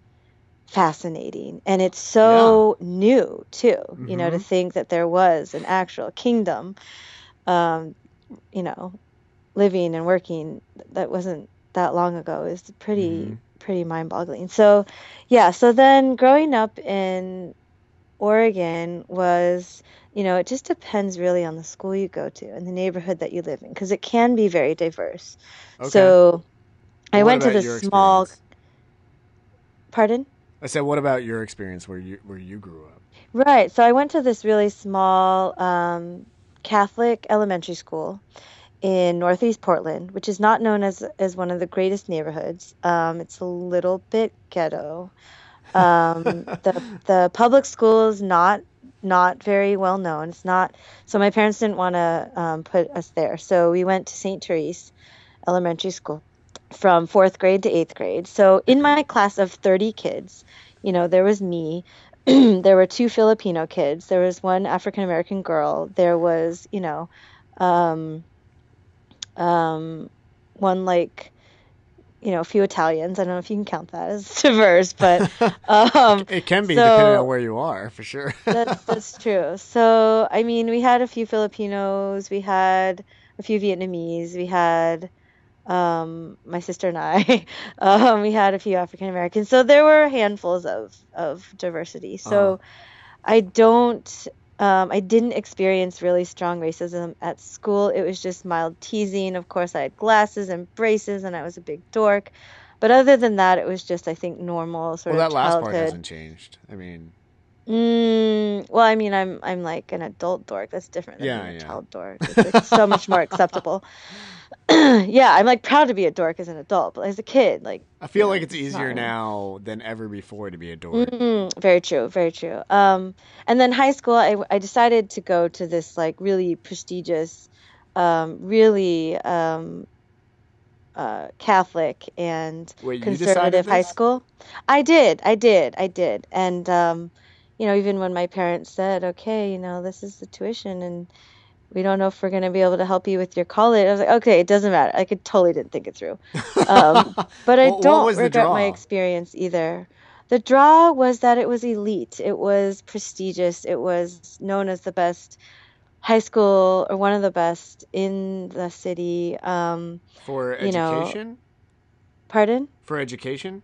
[SPEAKER 2] fascinating and it's so new too you know to
[SPEAKER 3] Mhm.
[SPEAKER 2] think that there was an actual kingdom um you know living and working that wasn't that long ago is pretty
[SPEAKER 3] Mhm.
[SPEAKER 2] pretty mind-boggling so yeah so then growing up in oregon was you know it just depends really on the school you go to and the neighborhood that you live in because it can be very diverse
[SPEAKER 3] Okay.
[SPEAKER 2] so i went to the small pardon
[SPEAKER 3] I said, what about your experience where you where you grew up?
[SPEAKER 2] Right. So I went to this really small um, Catholic elementary school in Northeast Portland, which is not known as as one of the greatest neighborhoods. Um, it's a little bit ghetto. Um, the the public school is not not very well known. It's not. So my parents didn't want to um, put us there. So we went to St. Therese Elementary School from fourth grade to eighth grade. So in my class of 30 kids, you know, there was me, there were two Filipino kids, there was one African American girl, there was, you know, um, um, one like, you know, a few Italians. I don't know if you can count that as diverse, but um,
[SPEAKER 3] It can be
[SPEAKER 2] so-
[SPEAKER 3] depending on where you are, for sure.
[SPEAKER 2] that's that's true. So I mean, we had a few Filipinos, we had a few Vietnamese, we had um, my sister and I, um, we had a few African Americans. So there were handfuls of of diversity. So
[SPEAKER 3] Uh-huh.
[SPEAKER 2] I don't. Um, I didn't experience really strong racism at school. It was just mild teasing. Of course, I had glasses and braces, and I was a big dork. But other than that, it was just, I think, normal sort
[SPEAKER 3] well,
[SPEAKER 2] of
[SPEAKER 3] that last part hasn't changed. I mean,
[SPEAKER 2] Mm, well, I mean, I'm I'm like an adult dork. That's different than
[SPEAKER 1] Yeah,
[SPEAKER 2] being a
[SPEAKER 1] yeah.
[SPEAKER 2] child dork. It's like so much more acceptable. yeah, I'm like proud to be a dork as an adult, but as a kid, like
[SPEAKER 1] I feel like it's
[SPEAKER 2] it's
[SPEAKER 1] easier now than ever before to be a dork.
[SPEAKER 2] Mm, very true, very true. Um, and then high school, I, I decided to go to this like really prestigious, um, really um, uh, Catholic and
[SPEAKER 1] Wait,
[SPEAKER 2] conservative high school. I did, I did, I did. And um, you know, even when my parents said, "Okay, you know, this is the tuition and we don't know if we're going to be able to help you with your college." I was like, "Okay, it doesn't matter." I could totally didn't think it through. Um, but I
[SPEAKER 1] What-
[SPEAKER 2] don't regret my experience either. The draw was that it was elite. It was prestigious. It was known as the best high school or one of the best in the city. Um,
[SPEAKER 1] For
[SPEAKER 2] you know-
[SPEAKER 1] education?
[SPEAKER 2] pardon?
[SPEAKER 1] For education?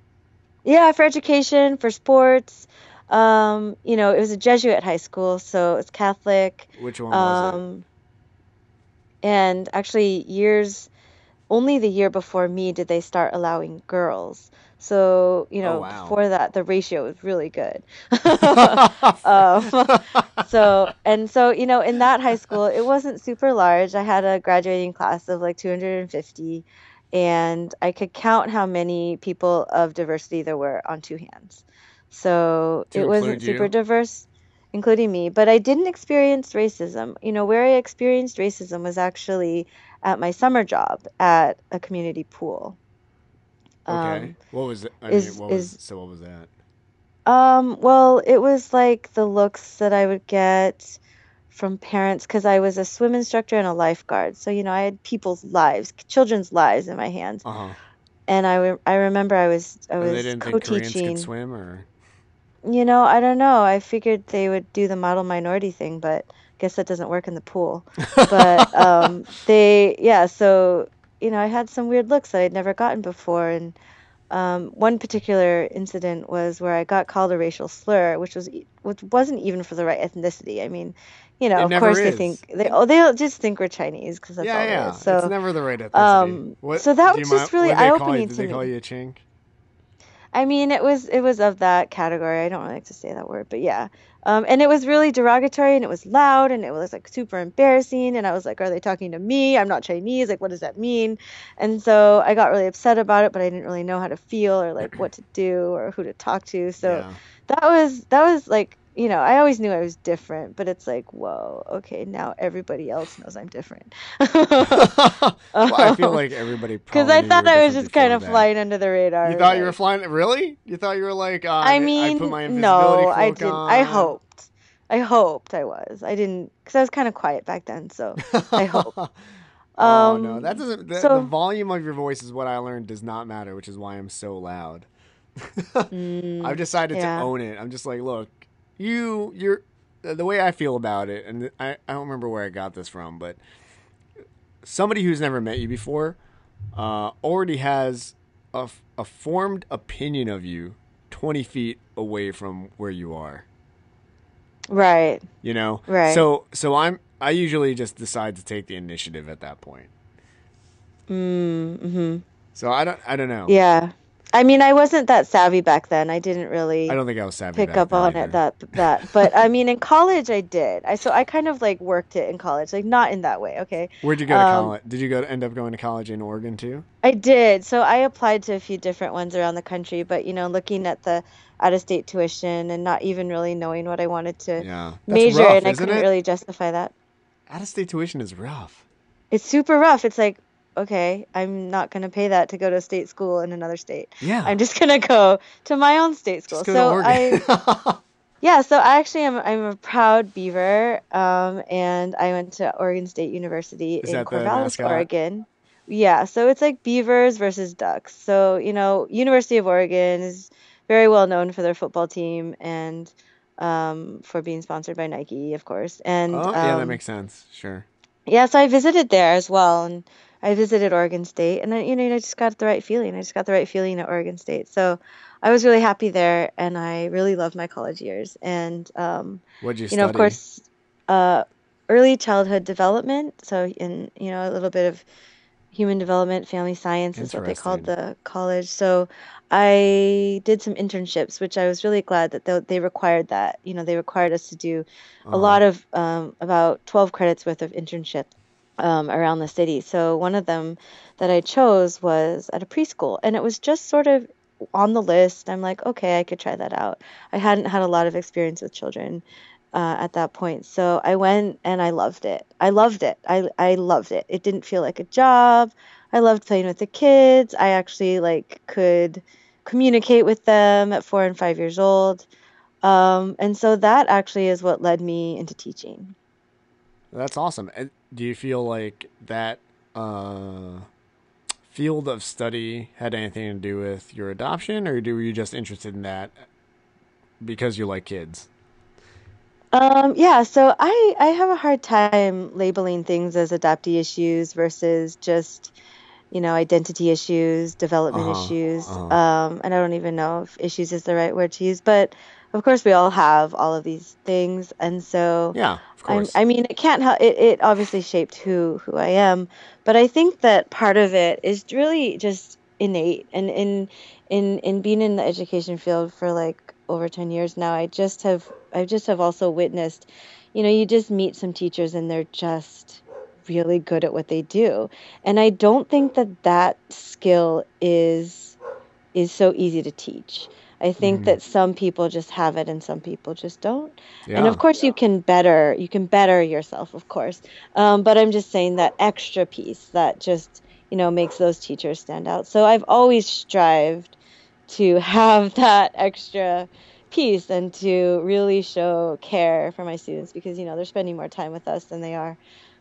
[SPEAKER 2] Yeah, for education, for sports. Um, you know, it was a Jesuit high school, so it's Catholic.
[SPEAKER 1] Which one was it?
[SPEAKER 2] Um, and actually, years, only the year before me did they start allowing girls. So, you know,
[SPEAKER 1] Oh, wow.
[SPEAKER 2] before that, the ratio was really good. um, so, and so, you know, in that high school, it wasn't super large. I had a graduating class of like 250, and I could count how many people of diversity there were on two hands. So
[SPEAKER 1] To
[SPEAKER 2] it wasn't super
[SPEAKER 1] you?
[SPEAKER 2] diverse, including me, but I didn't experience racism. You know, where I experienced racism was actually at my summer job at a community pool.
[SPEAKER 1] okay.
[SPEAKER 2] Um,
[SPEAKER 1] what was it? I
[SPEAKER 2] is-
[SPEAKER 1] mean, what was, so what was that?
[SPEAKER 2] Um, well, it was like the looks that I would get from parents because I was a swim instructor and a lifeguard. So, you know, I had people's lives, children's lives in my hands.
[SPEAKER 1] Uh-huh.
[SPEAKER 2] And I, I remember I was I was
[SPEAKER 1] they didn't think Koreans
[SPEAKER 2] co-teaching.
[SPEAKER 1] could swim or
[SPEAKER 2] You know, I don't know. I figured they would do the model minority thing, but I guess that doesn't work in the pool. But um, they, yeah, so, you know, I had some weird looks that I'd never gotten before. And um, one particular incident was where I got called a racial slur, which was which wasn't even for the right ethnicity. I mean, you know,
[SPEAKER 1] It
[SPEAKER 2] of course they think they oh they just think we're Chinese because that's all
[SPEAKER 1] yeah,
[SPEAKER 2] it
[SPEAKER 1] yeah.
[SPEAKER 2] is. So
[SPEAKER 1] it's never the right ethnicity.
[SPEAKER 2] um,
[SPEAKER 1] what,
[SPEAKER 2] so that was just
[SPEAKER 1] mind-
[SPEAKER 2] really
[SPEAKER 1] they call you?
[SPEAKER 2] eye-opening
[SPEAKER 1] Did
[SPEAKER 2] to
[SPEAKER 1] they call you a chink?
[SPEAKER 2] I mean, it was it was of that category. I don't really like to say that word, but yeah. Um, and it was really derogatory, and it was loud, and it was like super embarrassing. And I was like, "Are they talking to me? I'm not Chinese. Like, what does that mean?" And so I got really upset about it, but I didn't really know how to feel or like what to do or who to talk to. So
[SPEAKER 1] yeah.
[SPEAKER 2] that was that was like you know I always knew I was different, but it's like whoa, okay, now everybody else knows I'm different.
[SPEAKER 1] well, I feel like everybody
[SPEAKER 2] Because I thought I was just kind of
[SPEAKER 1] that.
[SPEAKER 2] flying under the radar.
[SPEAKER 1] You thought you were flying? Really? You thought you were like? Uh,
[SPEAKER 2] I mean,
[SPEAKER 1] put my invisibility
[SPEAKER 2] no, I didn't. I hoped. I hoped I was. I didn't, because I was kind of quiet back then. So I hope.
[SPEAKER 1] oh no,
[SPEAKER 2] Um,
[SPEAKER 1] that doesn't. The,
[SPEAKER 2] so-
[SPEAKER 1] the volume of your voice is what I learned does not matter, which is why I'm so loud.
[SPEAKER 2] Mm,
[SPEAKER 1] I've decided
[SPEAKER 2] yeah.
[SPEAKER 1] to own it. I'm just like, look, you, you're the way I feel about it, and I, I don't remember where I got this from, but somebody who's never met you before uh, already has a, a formed opinion of you 20 feet away from where you are.
[SPEAKER 2] right.
[SPEAKER 1] You know,
[SPEAKER 2] Right.
[SPEAKER 1] So, so I'm. I usually just decide to take the initiative at that point.
[SPEAKER 2] Mm, hmm
[SPEAKER 1] So I don't. I don't know.
[SPEAKER 2] Yeah. I mean, I wasn't that savvy back then. I didn't really
[SPEAKER 1] I don't think I was savvy.
[SPEAKER 2] pick up on
[SPEAKER 1] either.
[SPEAKER 2] it that that. But I mean, in college, I did. I so I kind of like worked it in college, like not in that way. Okay.
[SPEAKER 1] Where'd you go to
[SPEAKER 2] um,
[SPEAKER 1] college? Did you go to end up going to college in Oregon too?
[SPEAKER 2] I did. So I applied to a few different ones around the country, but you know, looking at the out of state tuition and not even really knowing what I wanted to
[SPEAKER 1] Yeah,
[SPEAKER 2] major
[SPEAKER 1] rough,
[SPEAKER 2] in, I couldn't
[SPEAKER 1] it?
[SPEAKER 2] really justify that.
[SPEAKER 1] Out of state tuition is rough.
[SPEAKER 2] It's super rough. It's like, okay, I'm not going to pay that to go to a state school in another state.
[SPEAKER 1] Yeah,
[SPEAKER 2] I'm just going to go to my own state school. So I yeah, so I actually am I'm a proud beaver um and I went to Oregon State University
[SPEAKER 1] Is
[SPEAKER 2] in Corvallis. Oregon. Yeah, so it's like beavers versus ducks. So, you know, University of Oregon is very well known for their football team and um, for being sponsored by Nike, of course. And
[SPEAKER 1] oh, yeah, that
[SPEAKER 2] um,
[SPEAKER 1] makes sense. Sure.
[SPEAKER 2] yeah, so I visited there as well, and I visited Oregon State, and I, you know, I just got the right feeling. I just got the right feeling at Oregon State, so I was really happy there, and I really loved my college years. And um,
[SPEAKER 1] What'd you
[SPEAKER 2] you
[SPEAKER 1] study?
[SPEAKER 2] know, of course, uh, early childhood development. So, in you know, a little bit of human development, family science is what they called the college. So I did some internships, which I was really glad that they, they required that. You know, they required us to do uh-huh. a lot of um, about 12 credits worth of internship um, around the city. So one of them that I chose was at a preschool, and it was just sort of on the list. I'm like, okay, I could try that out. I hadn't had a lot of experience with children uh, at that point, so I went and I loved it. I loved it. I I loved it. It didn't feel like a job. I loved playing with the kids. I actually like could communicate with them at four and five years old. Um, and so that actually is what led me into teaching.
[SPEAKER 3] That's awesome. Do you feel like that uh, field of study had anything to do with your adoption, or were you just interested in that because you like kids?
[SPEAKER 2] Um, yeah, so I, I have a hard time labeling things as adoptee issues versus just you know, identity issues, development uh-huh, issues. Uh-huh. Um, and I don't even know if issues is the right word to use, but of course we all have all of these things. And so,
[SPEAKER 3] yeah, of course.
[SPEAKER 2] i mean, it can't help, it, it obviously shaped who, who I am, but I think that part of it is really just innate and in, in, in being in the education field for like over 10 years now, I just have, I just have also witnessed, you know, you just meet some teachers and they're just, really good at what they do. And I don't think that that skill is is so easy to teach. I think mm. that some people just have it and some people just don't. Yeah. And of course, you can better you can better yourself, of course. Um, but I'm just saying that extra piece that just you know makes those teachers stand out. So I've always strived to have that extra piece and to really show care for my students because you know they're spending more time with us than they are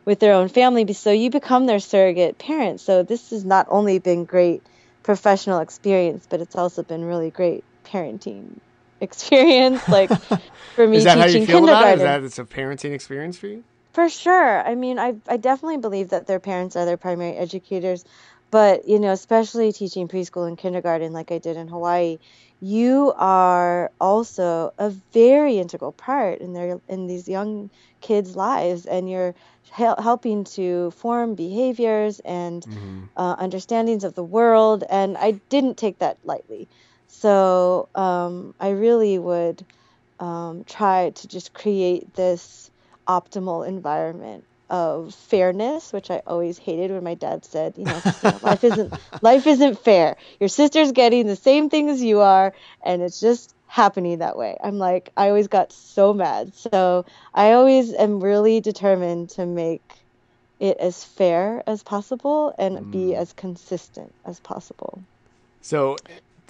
[SPEAKER 2] with their own family. So you become their surrogate parent. So this has not only been great professional experience, but it's also been really great parenting experience. Like for me,
[SPEAKER 3] is that
[SPEAKER 2] teaching
[SPEAKER 3] how you feel
[SPEAKER 2] kindergarten.
[SPEAKER 3] About it? Is that it's a parenting experience for you?
[SPEAKER 2] For sure. I mean, I I definitely believe that their parents are their primary educators, but you know, especially teaching preschool and kindergarten, like I did in Hawaii, you are also a very integral part in their in these young kids' lives, and you're hel- helping to form behaviors and mm-hmm. uh, understandings of the world. And I didn't take that lightly. So um, I really would um, try to just create this optimal environment of fairness, which I always hated when my dad said, you know, life isn't life isn't fair. Your sister's getting the same things you are, and it's just happening that way. I'm like, I always got so mad. So I always am really determined to make it as fair as possible and mm. be as consistent as possible.
[SPEAKER 3] So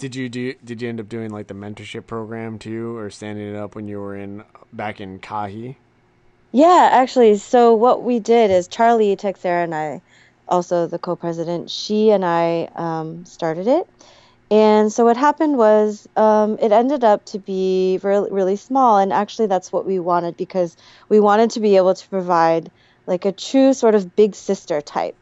[SPEAKER 3] did you do did you end up doing like the mentorship program too or standing it up when you were in back in KAHI?
[SPEAKER 2] Yeah, actually, so what we did is Charlie Texera and I, also the co-president, she and I um, started it, and so what happened was um, it ended up to be really, really small. And actually, that's what we wanted because we wanted to be able to provide like a true sort of big sister type,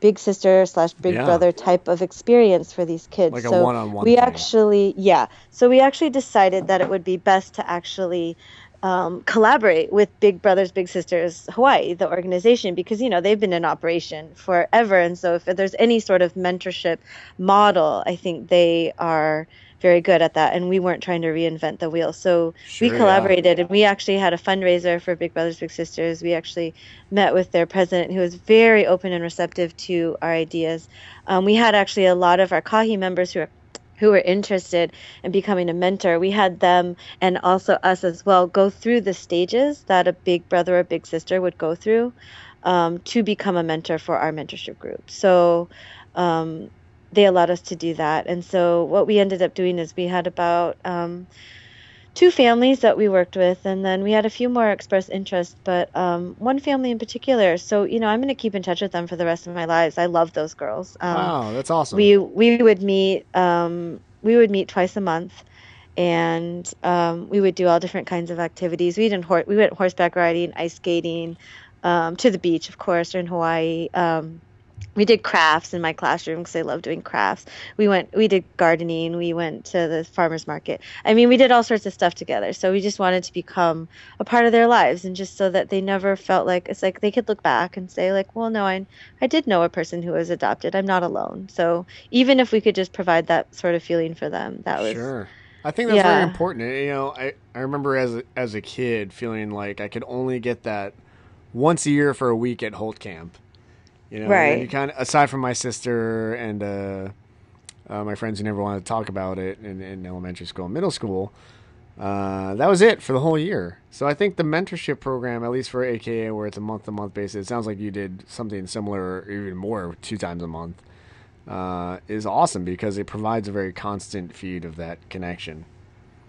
[SPEAKER 2] big sister slash big yeah. brother type of experience for these kids.
[SPEAKER 3] Like
[SPEAKER 2] so. We
[SPEAKER 3] thing.
[SPEAKER 2] actually, yeah. So we actually decided that it would be best to actually um, collaborate with Big Brothers Big Sisters Hawaii, the organization, because you know they've been in operation forever, and so if there's any sort of mentorship model, I think they are very good at that. And we weren't trying to reinvent the wheel, so sure, we collaborated, yeah. and we actually had a fundraiser for Big Brothers Big Sisters. We actually met with their president, who was very open and receptive to our ideas. Um, we had actually a lot of our KAHI members who are who were interested in becoming a mentor, we had them and also us as well go through the stages that a big brother or big sister would go through um, to become a mentor for our mentorship group. So um, they allowed us to do that. And so what we ended up doing is we had about um, two families that we worked with, and then we had a few more express interest, but um, one family in particular. So you know, I'm going to keep in touch with them for the rest of my lives. I love those girls.
[SPEAKER 3] Um, wow, that's awesome.
[SPEAKER 2] We we would meet um, we would meet twice a month, and um, we would do all different kinds of activities. We did hor- we went horseback riding, ice skating, um, to the beach, of course, or in Hawaii. We did crafts in my classroom because I love doing crafts. We went, we did gardening. We went to the farmers market. I mean, we did all sorts of stuff together. So we just wanted to become a part of their lives, and just so that they never felt like it's like they could look back and say like, well, no, I, I did know a person who was adopted. I'm not alone. So even if we could just provide that sort of feeling for them, that was
[SPEAKER 1] Sure. I think that's
[SPEAKER 2] Yeah.
[SPEAKER 1] very important. You know, I, I remember as a, as a kid feeling like I could only get that once a year for a week at Holt Camp. You know,
[SPEAKER 2] Right.
[SPEAKER 1] you kind of aside from my sister and uh, uh, my friends who never wanted to talk about it in, in elementary school and middle school, uh, that was it for the whole year. So I think the mentorship program, at least for AKA, where it's a month to month basis, it sounds like you did something similar, or even more, two times a month, uh, is awesome because it provides a very constant feed of that connection.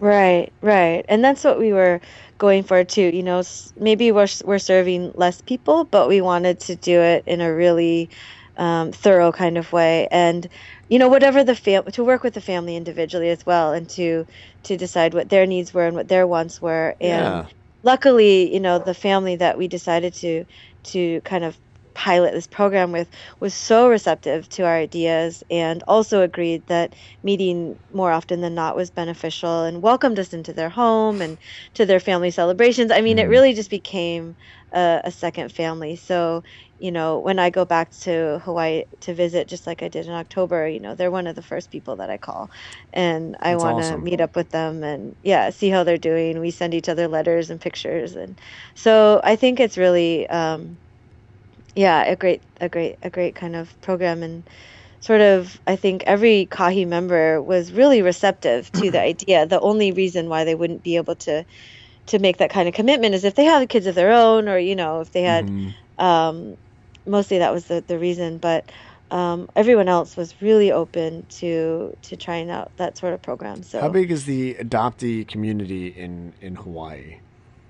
[SPEAKER 2] Right, right. And that's what we were going for too. You know, s- maybe we're s- we're serving less people, but we wanted to do it in a really um, thorough kind of way. And you know, whatever the fam to work with the family individually as well, and to to decide what their needs were and what their wants were. And
[SPEAKER 1] Yeah.
[SPEAKER 2] luckily, you know, the family that we decided to to kind of pilot this program with was so receptive to our ideas and also agreed that meeting more often than not was beneficial and welcomed us into their home and to their family celebrations. I mean, it
[SPEAKER 1] Mhm.
[SPEAKER 2] really just became a, a second family. So, you know, when I go back to Hawaii to visit, just like I did in October, you know, they're one of the first people that I call, and I want to
[SPEAKER 1] awesome.
[SPEAKER 2] meet up with them and yeah, see how they're doing. We send each other letters and pictures, and so I think it's really, um, yeah, a great, a great, a great kind of program and sort of I think every Kahi member was really receptive to the idea. The only reason why they wouldn't be able to to make that kind of commitment is if they have kids of their own or you know if they had
[SPEAKER 1] Mhm.
[SPEAKER 2] um, mostly that was the, the reason but um, everyone else was really open to to trying out that sort of program so
[SPEAKER 1] How big is the adoptee community in in Hawaii?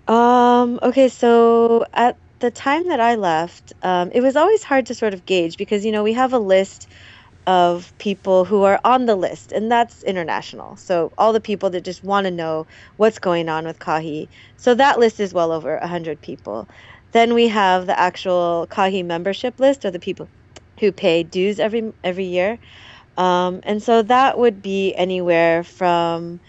[SPEAKER 2] Um, okay, so at the time that I left, um, it was always hard to sort of gauge because, you know, we have a list of people who are on the list, and that's international. So all the people that just want to know what's going on with Kahi. So that list is well over 100 people. Then we have the actual Kahi membership list, or the people who pay dues every every year. Um, and so that would be anywhere from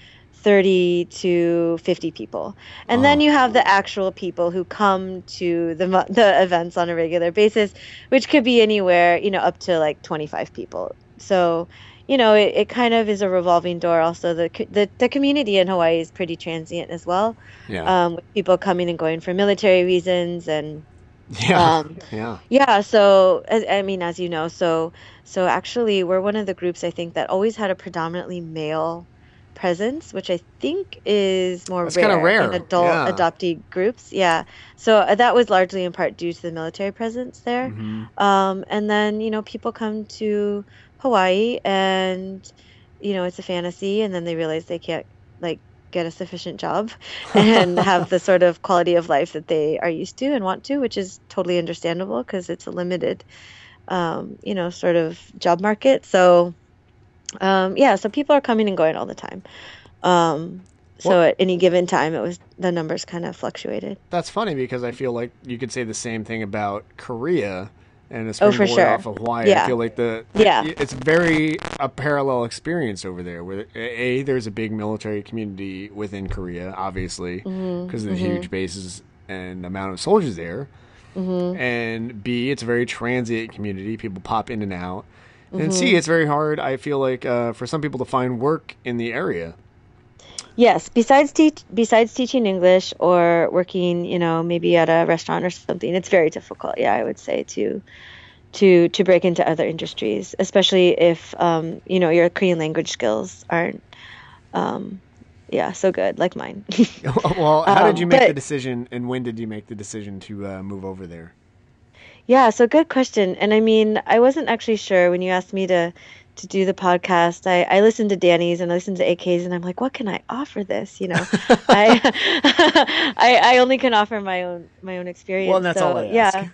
[SPEAKER 2] 30 to 50 people. And then
[SPEAKER 1] Oh.
[SPEAKER 2] you have the actual people who come to the the events on a regular basis, which could be anywhere, you know, up to like 25 people. So, you know, it, it kind of is a revolving door. Also, the, the the community in Hawaii is pretty transient as well,
[SPEAKER 1] Yeah,
[SPEAKER 2] um, with people coming and going for military reasons and
[SPEAKER 1] yeah,
[SPEAKER 2] um,
[SPEAKER 1] yeah.
[SPEAKER 2] yeah, so as, I mean, as you know, so so actually, we're one of the groups I think that always had a predominantly male presence, which I think is more
[SPEAKER 1] That's kinda
[SPEAKER 2] rare in adult
[SPEAKER 1] yeah.
[SPEAKER 2] adoptee groups. Yeah, so uh, that was largely in part due to the military presence there.
[SPEAKER 1] Mhm.
[SPEAKER 2] Um, and then you know people come to Hawaii and you know it's a fantasy, and then they realize they can't like get a sufficient job and have the sort of quality of life that they are used to and want to, which is totally understandable because it's a limited, um, you know, sort of job market. So, um, yeah, so people are coming and going all the time. Um, so
[SPEAKER 1] Well-
[SPEAKER 2] at any given time, it was the numbers kind of fluctuated.
[SPEAKER 1] That's funny because I feel like you could say the same thing about Korea and a
[SPEAKER 2] Oh, for sure.
[SPEAKER 1] off of Hawaii. I feel like the
[SPEAKER 2] Yeah.
[SPEAKER 1] it's very a parallel experience over there. Where a there's a big military community within Korea, obviously,
[SPEAKER 2] Mm-hmm.
[SPEAKER 1] because of the huge bases and amount of soldiers there.
[SPEAKER 2] Mm-hmm.
[SPEAKER 1] And B, it's a very transient community. People pop in and out. And
[SPEAKER 2] Mm-hmm.
[SPEAKER 1] C, it's very hard. I feel like uh, for some people to find work in the area.
[SPEAKER 2] Yes, besides teach besides teaching English or working, you know, maybe at a restaurant or something, it's very difficult. Yeah, I would say to to to break into other industries, especially if um, you know, your Korean language skills aren't um yeah, so good like mine.
[SPEAKER 1] well, how did
[SPEAKER 2] Um,
[SPEAKER 1] you make the
[SPEAKER 2] but-
[SPEAKER 1] decision, and when did you make the decision to uh, move over there?
[SPEAKER 2] Yeah, so good question. And I mean, I wasn't actually sure when you asked me to to do the podcast. I, I listened to Danny's and I listened to AK's and I'm like, what can I offer this? You know, I, I I only can offer my own my own experience.
[SPEAKER 1] Well, and that's
[SPEAKER 2] so,
[SPEAKER 1] all I
[SPEAKER 2] yeah.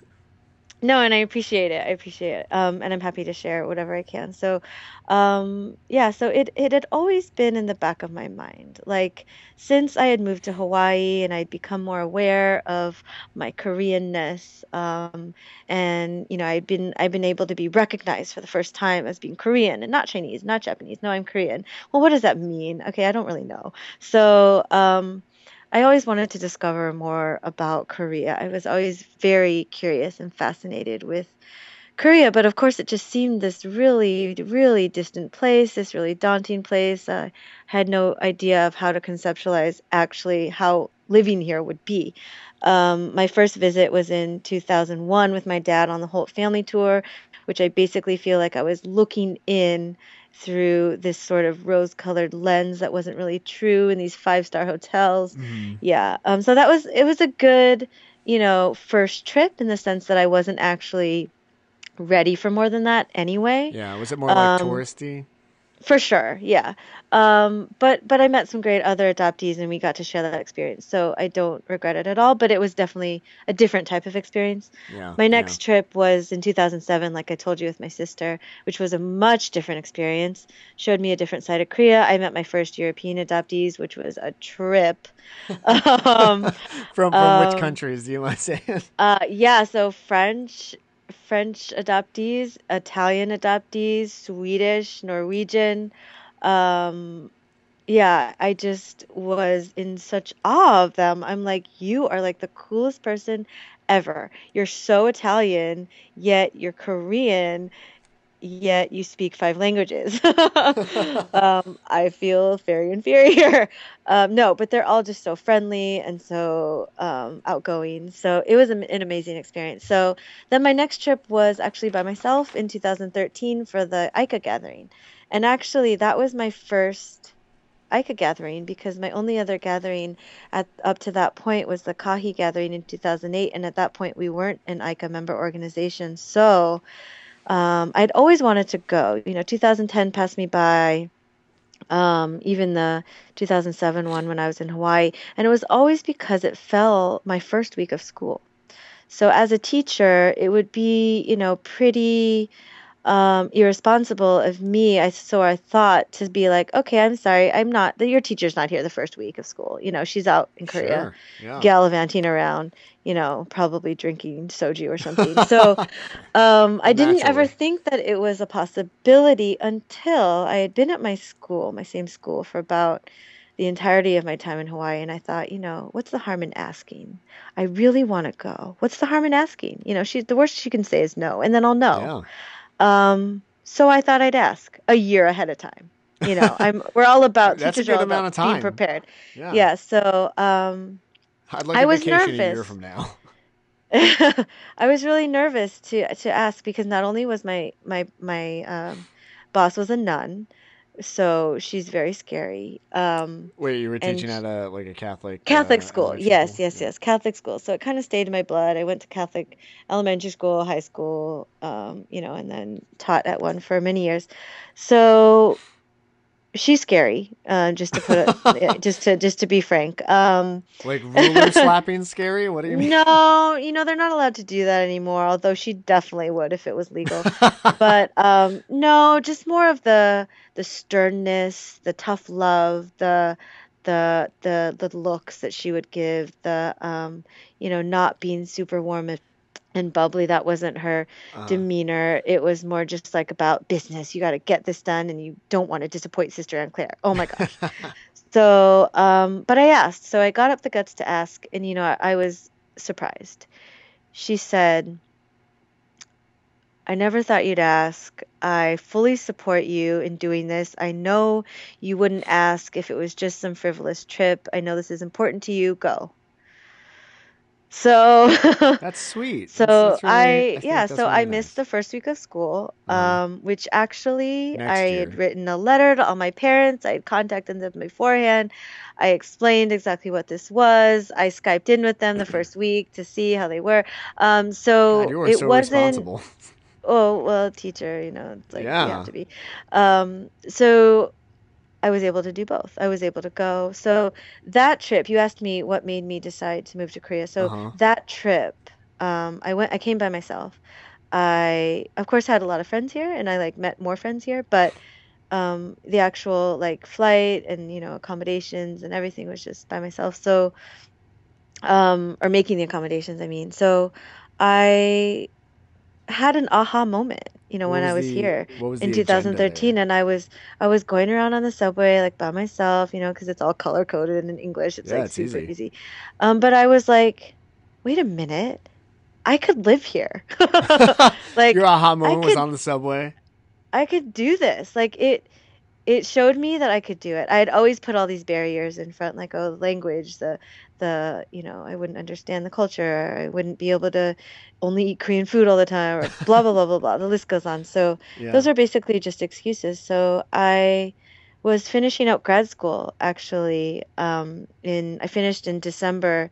[SPEAKER 2] No, and I appreciate it. I appreciate it. Um, and I'm happy to share whatever I can. So, um, yeah, so it, it had always been in the back of my mind. Like, since I had moved to Hawaii and I'd become more aware of my Koreanness, um, and, you know, I'd been, I've been able to be recognized for the first time as being Korean and not Chinese, not Japanese. No, I'm Korean. Well, what does that mean? Okay, I don't really know. So, um, I always wanted to discover more about Korea. I was always very curious and fascinated with Korea, but of course, it just seemed this really, really distant place, this really daunting place. I had no idea of how to conceptualize actually how living here would be. Um, my first visit was in 2001 with my dad on the Holt family tour, which I basically feel like I was looking in through this sort of rose colored lens that wasn't really true in these five star hotels. Mm-hmm. Yeah. Um, so that was, it was a good, you know, first trip in the sense that I wasn't actually ready for more than that anyway.
[SPEAKER 3] Yeah. Was it more like um, touristy?
[SPEAKER 2] For sure, yeah. Um, but but I met some great other adoptees, and we got to share that experience. So I don't regret it at all. But it was definitely a different type of experience. Yeah, my next yeah. trip was in 2007, like I told you, with my sister, which was a much different experience. Showed me a different side of Korea. I met my first European adoptees, which was a trip.
[SPEAKER 3] um, from from um, which countries do you want to say?
[SPEAKER 2] uh, yeah, so French, French adoptees, Italian adoptees, Swedish, Norwegian. Um, yeah, I just was in such awe of them. I'm like, you are like the coolest person ever. You're so Italian, yet you're Korean, yet you speak five languages. um, I feel very inferior. Um, no, but they're all just so friendly and so um, outgoing. So it was an, an amazing experience. So then my next trip was actually by myself in 2013 for the IKAA gathering. And actually, that was my first IKAA gathering because my only other gathering at up to that point was the Kahi gathering in 2008, and at that point we weren't an IKAA member organization. So um, I'd always wanted to go. You know, 2010 passed me by. Um, even the 2007 one when I was in Hawaii, and it was always because it fell my first week of school. So as a teacher, it would be you know pretty um, irresponsible of me. I so I thought to be like, okay, I'm sorry, I'm not. Your teacher's not here the first week of school. You know, she's out in Korea, sure. yeah. gallivanting around. You know, probably drinking soju or something. so um, I didn't ever think that it was a possibility until I had been at my school, my same school, for about the entirety of my time in Hawaii. And I thought, you know, what's the harm in asking? I really want to go. What's the harm in asking? You know, she the worst she can say is no, and then I'll know. Yeah. Um, so I thought I'd ask a year ahead of time. You know, I'm we're all about
[SPEAKER 3] That's
[SPEAKER 2] teachers
[SPEAKER 3] a good
[SPEAKER 2] are
[SPEAKER 3] amount
[SPEAKER 2] about
[SPEAKER 3] of time.
[SPEAKER 2] being prepared. Yeah. yeah so um,
[SPEAKER 3] I'd like
[SPEAKER 2] I was
[SPEAKER 3] nervous.
[SPEAKER 2] a
[SPEAKER 3] year from now.
[SPEAKER 2] I was really nervous to to ask because not only was my my my um, boss was a nun, so she's very scary. Um,
[SPEAKER 3] Wait, you were teaching at a like a Catholic
[SPEAKER 2] Catholic
[SPEAKER 3] uh,
[SPEAKER 2] school? Yes, school? yes, yes, Catholic school. So it kind of stayed in my blood. I went to Catholic elementary school, high school, um, you know, and then taught at one for many years. So she's scary. Uh, just to put it, just to just to be frank. Um,
[SPEAKER 3] like ruler slapping scary. What do you mean?
[SPEAKER 2] No, you know they're not allowed to do that anymore. Although she definitely would if it was legal. but um, no, just more of the the sternness, the tough love, the the the the looks that she would give, the um, you know, not being super warm and bubbly. That wasn't her uh-huh. demeanor. It was more just like about business. You got to get this done, and you don't want to disappoint Sister Anne Claire. Oh my gosh. so, um, but I asked. So I got up the guts to ask, and you know, I, I was surprised. She said, I never thought you'd ask. I fully support you in doing this. I know you wouldn't ask if it was just some frivolous trip. I know this is important to you. Go. So
[SPEAKER 3] that's sweet.
[SPEAKER 2] So
[SPEAKER 3] that's, that's
[SPEAKER 2] really, I, I yeah, so really I nice. missed the first week of school, uh-huh. um, which actually Next I year. had written a letter to all my parents. I had contacted them beforehand. I explained exactly what this was. I skyped in with them the first week to see how they were. Um, so
[SPEAKER 3] God,
[SPEAKER 2] it
[SPEAKER 3] so
[SPEAKER 2] wasn't. Oh well, teacher, you know, it's like yeah. you have to be. Um, so I was able to do both. I was able to go. So that trip, you asked me what made me decide to move to Korea. So uh-huh. that trip um, I went. I came by myself. I of course had a lot of friends here, and I like met more friends here, but um, the actual like flight and you know accommodations and everything was just by myself. So, um, or making the accommodations. I mean, so I had an aha moment you know
[SPEAKER 3] What
[SPEAKER 2] when i
[SPEAKER 3] was
[SPEAKER 2] was
[SPEAKER 3] the
[SPEAKER 2] here
[SPEAKER 3] was
[SPEAKER 2] in 2013 and i was i was going around on the subway like by myself you know because it's all color coded in english. It's
[SPEAKER 3] Yeah,
[SPEAKER 2] like
[SPEAKER 3] it's
[SPEAKER 2] super
[SPEAKER 3] easy.
[SPEAKER 2] easy. Um but i was like wait a minute. I could live here. Like
[SPEAKER 3] Your aha moment was on the subway.
[SPEAKER 2] i could do this. Like it it showed me that I could do it. I had always put all these barriers in front, like oh, language, the the you know, I wouldn't understand the culture, I wouldn't be able to only eat Korean food all the time, or blah blah blah blah blah. The list goes on. So
[SPEAKER 3] Yeah.
[SPEAKER 2] those are basically just excuses. So I was finishing out grad school actually. Um, in I finished in December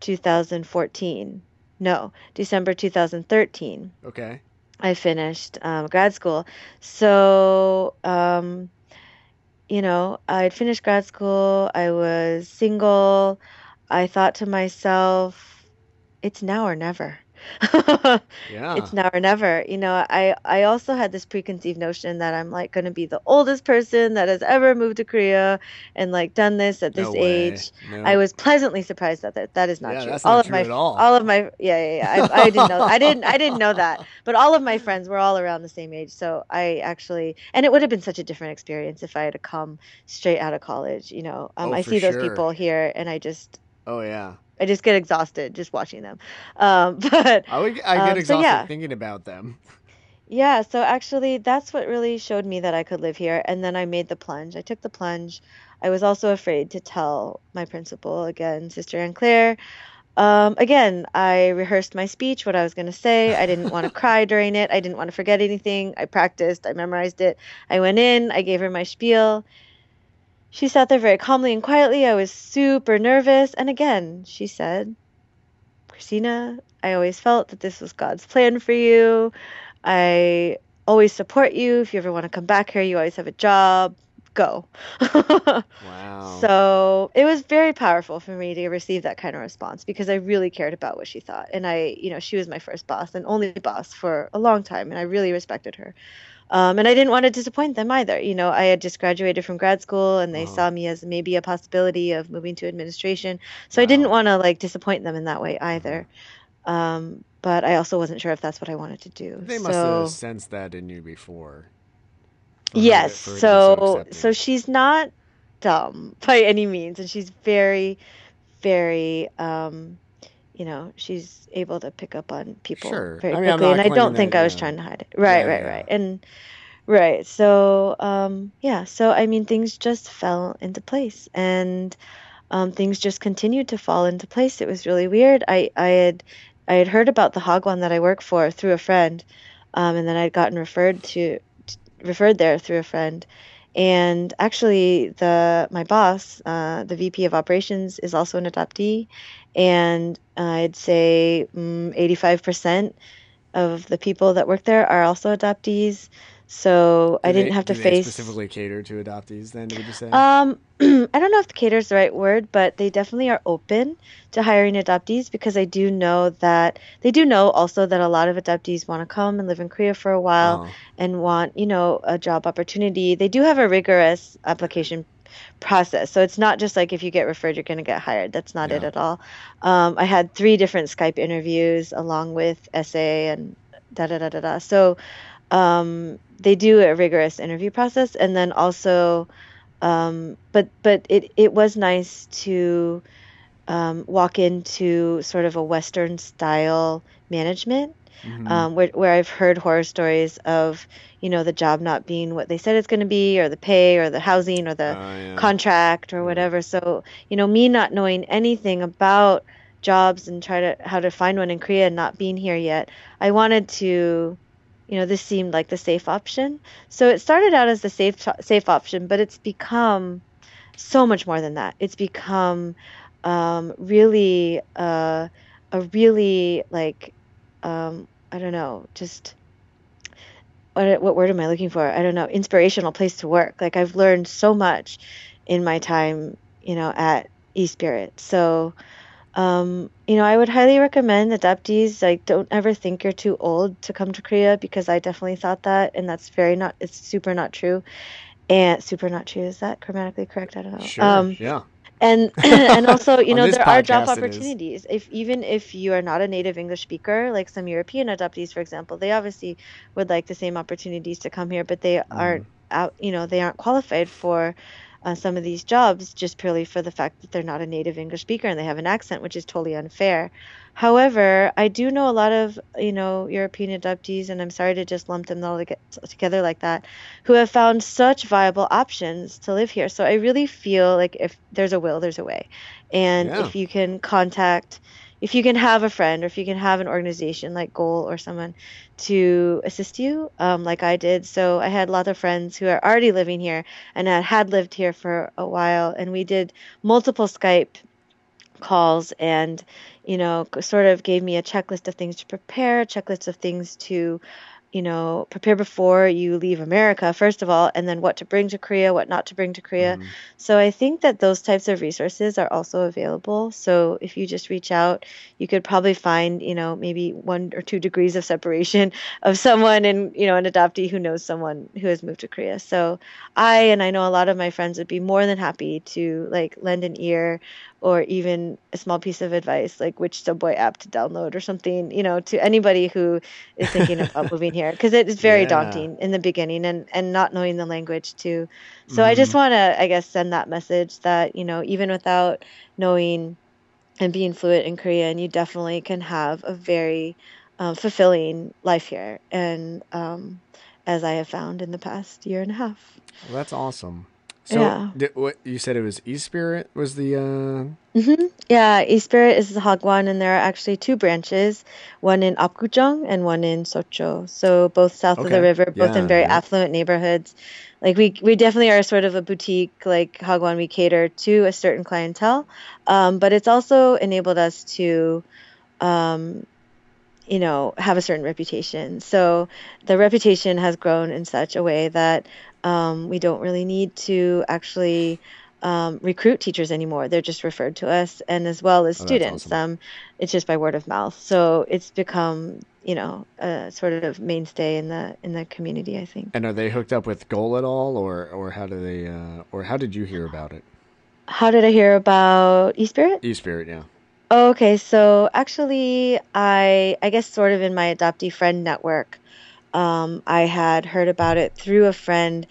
[SPEAKER 2] 2014. No, December 2013.
[SPEAKER 3] Okay.
[SPEAKER 2] I finished um, grad school. So, um, you know, I'd finished grad school. I was single. I thought to myself, it's now or never.
[SPEAKER 3] Yeah.
[SPEAKER 2] It's now or never. You know, I I also had this preconceived notion that I'm like going to be the oldest person that has ever moved to Korea and like done this at this
[SPEAKER 3] No
[SPEAKER 2] age.
[SPEAKER 3] No.
[SPEAKER 2] I was pleasantly surprised that that, that is not
[SPEAKER 3] Yeah,
[SPEAKER 2] true.
[SPEAKER 3] that's
[SPEAKER 2] all
[SPEAKER 3] not
[SPEAKER 2] of my
[SPEAKER 3] true at all.
[SPEAKER 2] all of my yeah yeah yeah I, I didn't know I didn't I didn't know that but all of my friends were all around the same age so I actually and it would have been such a different experience if I had come straight out of college you know um,
[SPEAKER 3] Oh,
[SPEAKER 2] I see those
[SPEAKER 3] sure.
[SPEAKER 2] people here and I just
[SPEAKER 3] Oh yeah.
[SPEAKER 2] I just get exhausted just watching them um, but
[SPEAKER 3] I would. I
[SPEAKER 2] Um,
[SPEAKER 3] get
[SPEAKER 2] so
[SPEAKER 3] exhausted
[SPEAKER 2] yeah.
[SPEAKER 3] thinking about them.
[SPEAKER 2] yeah, so actually, that's what really showed me that I could live here. And then I made the plunge. I took the plunge. I was also afraid to tell my principal again, Sister Anne Claire. Um, again, I rehearsed my speech, what I was going to say. I didn't want to cry during it. I didn't want to forget anything. I practiced. I memorized it. I went in. I gave her my spiel. She sat there very calmly and quietly. I was super nervous. And again, she said, Kristina, I always felt that this was God's plan for you. I always support you. If you ever want to come back here, you always have a job. Go.
[SPEAKER 3] Wow.
[SPEAKER 2] So it was very powerful for me to receive that kind of response because I really cared about what she thought. And I, you know, she was my first boss and only boss for a long time. And I really respected her. Um, and I didn't want to disappoint them either. You know, I had just graduated from grad school and they
[SPEAKER 3] Uh-huh.
[SPEAKER 2] saw me as maybe a possibility of moving to administration. So I didn't want to like disappoint them in that way either. Um, but I also wasn't sure if that's what I wanted to do.
[SPEAKER 3] they must
[SPEAKER 2] so
[SPEAKER 3] have sensed that in you before. for her to-
[SPEAKER 2] yes,
[SPEAKER 3] her
[SPEAKER 2] so so she's not dumb by any means, and she's very, very, um, you know, she's able to pick up on people
[SPEAKER 3] Sure.
[SPEAKER 2] very
[SPEAKER 3] I mean,
[SPEAKER 2] quickly, and I don't think
[SPEAKER 3] that,
[SPEAKER 2] I was
[SPEAKER 3] yeah.
[SPEAKER 2] trying to hide it. Right,
[SPEAKER 3] Yeah,
[SPEAKER 2] right,
[SPEAKER 3] yeah.
[SPEAKER 2] right, and right. So, um, yeah. So I mean, things just fell into place, and um, things just continued to fall into place. It was really weird. I I had I had heard about the Hagwon that I work for through a friend, um, and then I'd gotten referred to referred there through a friend. And actually, the my boss, uh, the VP of operations, is also an adoptee, and I'd say mm, 85% of the people that work there are also adoptees. So I
[SPEAKER 3] Do they-
[SPEAKER 2] didn't have to
[SPEAKER 3] do they
[SPEAKER 2] face.
[SPEAKER 3] specifically cater to adoptees. Then would you say?
[SPEAKER 2] Um, I don't know if cater is the right word, but they definitely are open to hiring adoptees because I do know that they do know also that a lot of adoptees want to come and live in Korea for a while
[SPEAKER 3] Oh,
[SPEAKER 2] and want, you know, a job opportunity. They do have a rigorous application process. So it's not just like if you get referred, you're going to get hired. That's not it at all. Um, I had three different Skype interviews along with essay and da da da da da. So um, they do a rigorous interview process, and then also, um, but but it it was nice to um, walk into sort of a Western style management
[SPEAKER 3] mhm.
[SPEAKER 2] um, where, where I've heard horror stories of, you know, the job not being what they said it's going to be, or the pay, or the housing, or the
[SPEAKER 3] Oh, yeah.
[SPEAKER 2] contract, or whatever. So, you know, me not knowing anything about jobs and try to how to find one in Korea and not being here yet, I wanted to, you know, this seemed like the safe option. So it started out as the safe safe option, but it's become so much more than that. It's become um, really uh, a really like um, I don't know, just what what word am I looking for? I don't know, inspirational place to work. Like I've learned so much in my time, you know, at eSpirit. So um, you know, I would highly recommend adoptees like don't ever think you're too old to come to Korea because I definitely thought that, and that's very not. It's super not true, and super not true. Is that grammatically correct? I don't know.
[SPEAKER 3] Sure.
[SPEAKER 2] Um,
[SPEAKER 3] yeah.
[SPEAKER 2] and and also you know there are job
[SPEAKER 3] podcast it is.
[SPEAKER 2] opportunities if even if you are not a native english speaker like some european adoptees for example they obviously would like the same opportunities to come here but they aren't out you know they aren't qualified for uh, some of these jobs just purely for the fact that they're not a native english speaker and they have an accent which is totally unfair however i do know a lot of you know european adoptees and i'm sorry to just lump them all toge- together like that who have found such viable options to live here. So I really feel like if there's a will, there's a way. And
[SPEAKER 3] Yeah.
[SPEAKER 2] if you can contact, if you can have a friend or if you can have an organization like GOA'L or someone to assist you, um, like I did. So I had lots of friends who are already living here and had, lived here for a while. And we did multiple Skype calls and you know sort of gave me a checklist of things to prepare a checklist of things to you know prepare before you leave america first of all and then what to bring to korea what not to bring to korea.
[SPEAKER 3] Mhm.
[SPEAKER 2] so i think that those types of resources are also available. So if you just reach out you could probably find you know maybe one or two degrees of separation of someone and you know an adoptee who knows someone who has moved to korea. So i and i know a lot of my friends would be more than happy to like lend an ear or even a small piece of advice like which subway app to download or something you know to anybody who is thinking about moving here because it is very
[SPEAKER 3] Yeah.
[SPEAKER 2] daunting in the beginning and and not knowing the language too so i just
[SPEAKER 3] Mhm.
[SPEAKER 2] want to i guess send that message that you know even without knowing and being fluent in korean you definitely can have a very um, fulfilling life here and um, as i have found in the past year and a half
[SPEAKER 3] Well, that's awesome. So,
[SPEAKER 2] Yeah.
[SPEAKER 3] did, what you said it was E Spirit was the uh,
[SPEAKER 2] hmm Yeah, East Spirit is the Hagwon, and there are actually two branches, one in Apgujeong and one in Seocho. So both south of the river, both
[SPEAKER 3] Yeah,
[SPEAKER 2] in very
[SPEAKER 3] yeah.
[SPEAKER 2] affluent neighborhoods. Like we we definitely are sort of a boutique like Hagwon. We cater to a certain clientele, um, but it's also enabled us to. Um, you know, have a certain reputation. So the reputation has grown in such a way that um, we don't really need to actually um, recruit teachers anymore. They're just referred to us, and as well as
[SPEAKER 3] Oh,
[SPEAKER 2] students.
[SPEAKER 3] awesome.
[SPEAKER 2] Um, it's just by word of mouth. So it's become, you know, a sort of mainstay in the in the community. I think.
[SPEAKER 3] and are they hooked up with GOA'L at all, or or how do they uh, or how did you hear about it?
[SPEAKER 2] How did I hear about eSpirit?
[SPEAKER 3] E Spirit, yeah.
[SPEAKER 2] Oh, okay. So actually, I I guess sort of in my adoptee friend network, um, I had heard about it through a friend,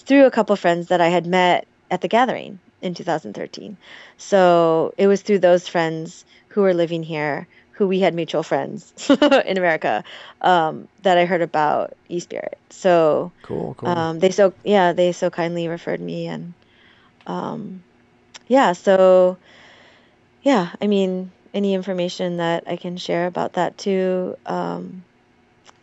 [SPEAKER 2] through a couple friends that I had met at the gathering in 2013. So it was through those friends who were living here, who we had mutual friends in America, um, that I heard about eSpirit. So
[SPEAKER 3] Cool, cool.
[SPEAKER 2] um, they so yeah they so kindly referred me and um, yeah so yeah I mean any information that I can share about that too um,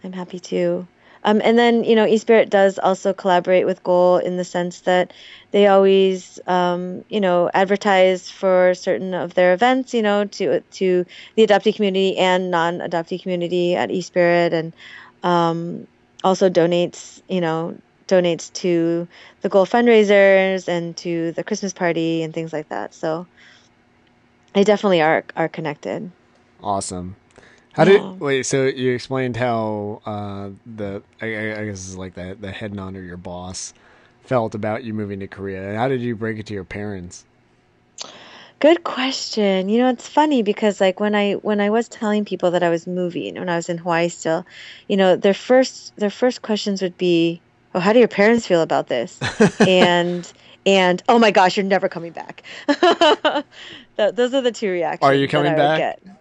[SPEAKER 2] I'm happy to. Um, and then you know eSpirit does also collaborate with GOA'L in the sense that they always um, you know advertise for certain of their events you know to to the adoptee community and non-adoptee community at eSpirit and um, also donates you know donates to the GOA'L fundraisers and to the christmas party and things like that. So they definitely are are connected.
[SPEAKER 3] Awesome. How
[SPEAKER 2] Yeah.
[SPEAKER 3] did wait? So you explained how uh, the I, I guess it's like the the head nod or your boss felt about you moving to Korea. How did you break it to your parents?
[SPEAKER 2] good question you know it's funny because like when i when i was telling people that i was moving when i was in hawaii still you know their first their first questions would be oh how do your parents feel about this and and oh my gosh you're never coming back those are the two reactions Are
[SPEAKER 3] you
[SPEAKER 2] that
[SPEAKER 3] coming back?
[SPEAKER 2] get.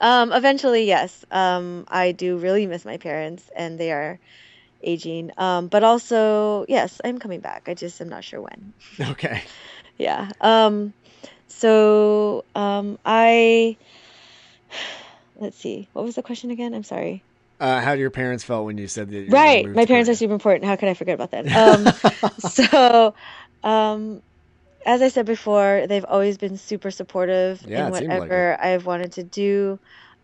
[SPEAKER 2] Um eventually yes. Um i do really miss my parents and they are aging. Um but also yes i'm coming back. I just am not sure when.
[SPEAKER 3] Okay.
[SPEAKER 2] yeah. Um so um i let's see. What was the question again? I'm sorry.
[SPEAKER 3] Uh, how do your parents felt when you said that?
[SPEAKER 2] Right. my parents are super important. How could i forget about that? Um so um as i said before they've always been super supportive
[SPEAKER 3] Yeah,
[SPEAKER 2] in
[SPEAKER 3] seemed like
[SPEAKER 2] whatever i've wanted to do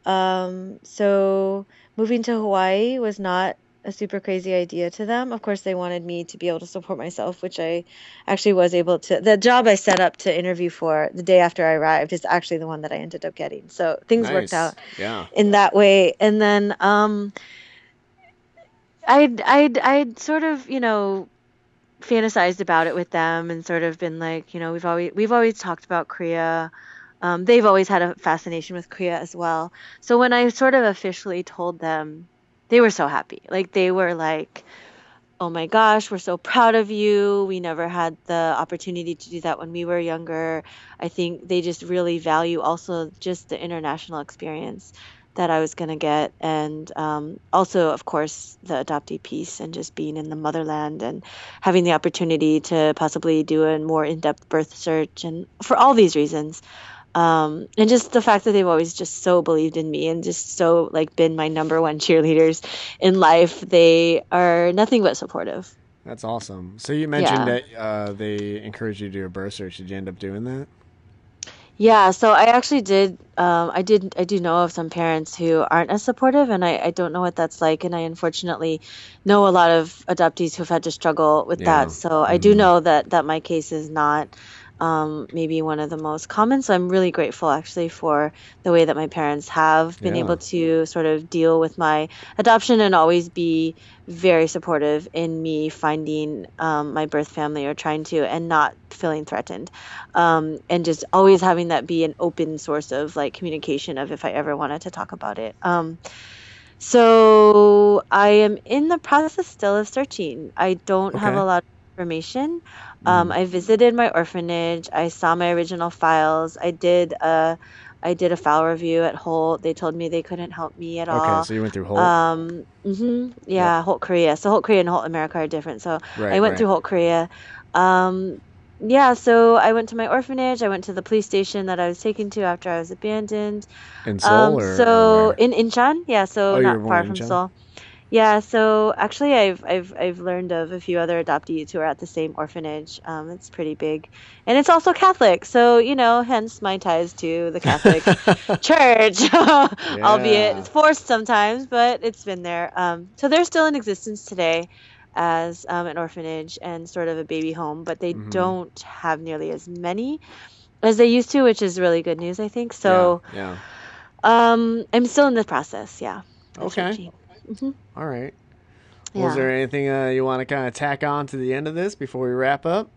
[SPEAKER 2] um so moving to hawaii was not a super crazy idea to them. Of course, they wanted me to be able to support myself, which I actually was able to. The job I set up to interview for the day after I arrived is actually the one that I ended up getting. So things
[SPEAKER 3] Nice.
[SPEAKER 2] worked out
[SPEAKER 3] Yeah.
[SPEAKER 2] in that way. And then um, I'd I'd I'd sort of you know fantasized about it with them and sort of been like you know we've always we've always talked about Korea. Um, they've always had a fascination with Korea as well. So when I sort of officially told them, they were so happy. Like they were like, "Oh my gosh, we're so proud of you. We never had the opportunity to do that when we were younger." I think they just really value also just the international experience that I was going to get. And um, also, of course, the adoptee piece and just being in the motherland and having the opportunity to possibly do a more in depth birth search. And for all these reasons. Um, and just the fact that they've always just so believed in me and just so like been my number one cheerleaders in life. They are nothing but supportive.
[SPEAKER 3] That's awesome. So you mentioned
[SPEAKER 2] Yeah.
[SPEAKER 3] that uh, they encouraged you to do a birth search. Did you end up doing that?
[SPEAKER 2] Yeah, so I actually did. Um, I did. I do know of some parents who aren't as supportive, and I, I don't know what that's like. And I unfortunately know a lot of adoptees who've had to struggle with
[SPEAKER 3] Yeah.
[SPEAKER 2] that. So I do
[SPEAKER 3] Mhm.
[SPEAKER 2] know that that my case is not um, maybe one of the most common. So I'm really grateful actually for the way that my parents have been
[SPEAKER 3] Yeah.
[SPEAKER 2] able to sort of deal with my adoption and always be very supportive in me finding um, my birth family or trying to and not feeling threatened um, and just always having that be an open source of like communication of if I ever wanted to talk about it. Um, so I am in the process still of searching. I don't have a lot of information. Um,
[SPEAKER 3] Mhm.
[SPEAKER 2] I visited my orphanage. I saw my original files. I did a, I did a file review at Holt. They told me they couldn't help me at all.
[SPEAKER 3] Okay, so you went through Holt.
[SPEAKER 2] Um, mm-hmm, yeah, Holt Korea. So Holt Korea and Holt America are different. So
[SPEAKER 3] right,
[SPEAKER 2] I went
[SPEAKER 3] right.
[SPEAKER 2] through Holt Korea. Um, yeah, so I went to my orphanage. I went to the police station that I was taken to after I was abandoned.
[SPEAKER 3] in Seoul
[SPEAKER 2] Um,
[SPEAKER 3] or,
[SPEAKER 2] so
[SPEAKER 3] or
[SPEAKER 2] in Incheon, yeah, so
[SPEAKER 3] Oh,
[SPEAKER 2] not far from
[SPEAKER 3] Incheon?
[SPEAKER 2] Seoul. Yeah, so actually, I've I've I've learned of a few other adoptees who are at the same orphanage. Um, it's pretty big, and it's also Catholic. So you know, hence my ties to the Catholic Church, albeit
[SPEAKER 3] Yeah.
[SPEAKER 2] it's forced sometimes, but it's been there. Um, so they're still in existence today as um, an orphanage and sort of a baby home, but they
[SPEAKER 3] Mhm.
[SPEAKER 2] don't have nearly as many as they used to, which is really good news, I think. So.
[SPEAKER 3] yeah,
[SPEAKER 2] Um, I'm still in the process. Yeah.
[SPEAKER 3] yeah. Okay.
[SPEAKER 2] Mhm.
[SPEAKER 3] all right. Was there anything uh, you want to kind of tack on to the end of this before we wrap up?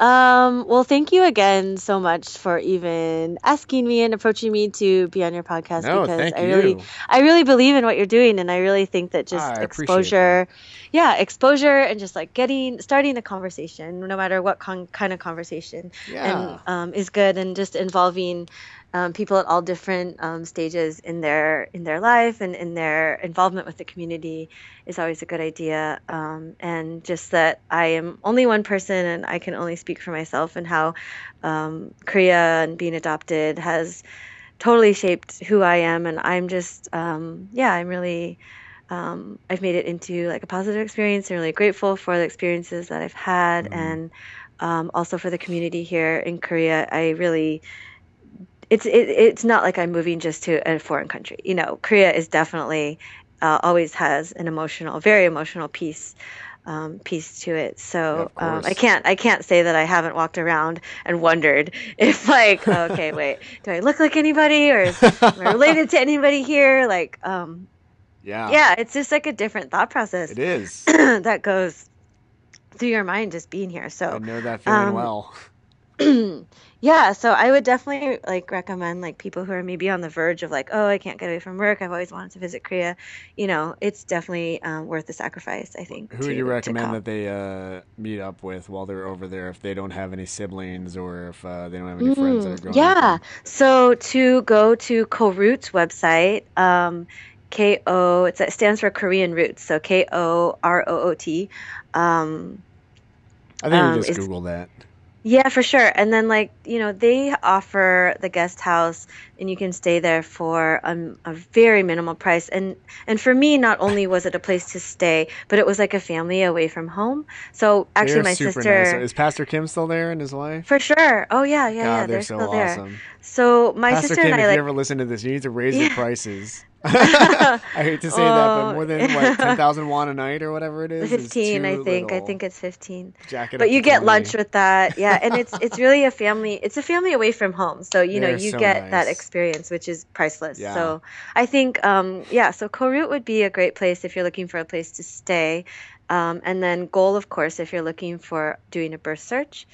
[SPEAKER 2] Um, well, thank you again so much for even asking me and approaching me to be on your podcast
[SPEAKER 3] No,
[SPEAKER 2] because
[SPEAKER 3] thank
[SPEAKER 2] I
[SPEAKER 3] you.
[SPEAKER 2] really, I really believe in what you're doing, and I really think that just exposure, yeah, exposure, and just like getting, starting a conversation, no matter what con- kind of conversation,
[SPEAKER 3] Yeah,
[SPEAKER 2] and um, is good, and just involving um, people at all different um, stages in their in their life and in their involvement with the community is always a good idea. Um, and just that I am only one person, and I can only speak for myself, and how um, Korea and being adopted has totally shaped who I am, and I'm just um, yeah, I'm really. Um, I've made it into like a positive experience. I'm really grateful for the experiences that I've had,
[SPEAKER 3] Mhm.
[SPEAKER 2] and um, also for the community here in Korea. I really it's it, it's not like I'm moving just to a foreign country. You know, Korea is definitely uh, always has an emotional, very emotional piece um, piece to it. So um, I can't I can't say that I haven't walked around and wondered if like okay wait do I look like anybody or is, am I related to anybody here? Like um,
[SPEAKER 3] yeah,
[SPEAKER 2] yeah, it's just like a different thought process
[SPEAKER 3] It is.
[SPEAKER 2] that goes through your mind just being here. So
[SPEAKER 3] I know that feeling
[SPEAKER 2] um,
[SPEAKER 3] well.
[SPEAKER 2] yeah, so I would definitely like recommend like people who are maybe on the verge of like, oh, I can't get away from work. I've always wanted to visit Korea. You know, it's definitely um, worth the sacrifice. I think.
[SPEAKER 3] Who would you recommend that they uh, meet up with while they're over there if they don't have any siblings or if uh, they don't have any friends that are
[SPEAKER 2] Mm,
[SPEAKER 3] growing
[SPEAKER 2] yeah. So to go to Koroot's website, um, K O, it's- it stands for Korean Roots. So K O R O O T. Um,
[SPEAKER 3] I think
[SPEAKER 2] um,
[SPEAKER 3] you just Google that.
[SPEAKER 2] Yeah, for sure. And then, like, you know, they offer the guest house and you can stay there for um, a very minimal price. And and for me, not only was it a place to stay, but it was like a family away from home. So actually,
[SPEAKER 3] they're
[SPEAKER 2] my sister.
[SPEAKER 3] nice. Is Pastor Kim still there and his wife?
[SPEAKER 2] For sure. Oh, yeah, yeah,
[SPEAKER 3] God,
[SPEAKER 2] yeah.
[SPEAKER 3] they're,
[SPEAKER 2] They're
[SPEAKER 3] so
[SPEAKER 2] still there.
[SPEAKER 3] awesome.
[SPEAKER 2] So my
[SPEAKER 3] Pastor
[SPEAKER 2] sister
[SPEAKER 3] Kim,
[SPEAKER 2] and
[SPEAKER 3] if
[SPEAKER 2] I, like,
[SPEAKER 3] you ever listen to this, you need to raise your prices. I hate to say that, but
[SPEAKER 2] Oh,
[SPEAKER 3] more than what ten thousand won a night or whatever it is. is
[SPEAKER 2] 15 i think. I think it's 15
[SPEAKER 3] Jack it
[SPEAKER 2] but you get
[SPEAKER 3] 20.
[SPEAKER 2] lunch with that. Yeah and it's it's really a family it's a family away from home. So you know
[SPEAKER 3] They're
[SPEAKER 2] you
[SPEAKER 3] so
[SPEAKER 2] get that experience which is priceless.
[SPEAKER 3] Yeah.
[SPEAKER 2] so i think um yeah so KoRoot would be a great place if you're looking for a place to stay. Um, and then GOA'L of course if you're looking for doing a birth search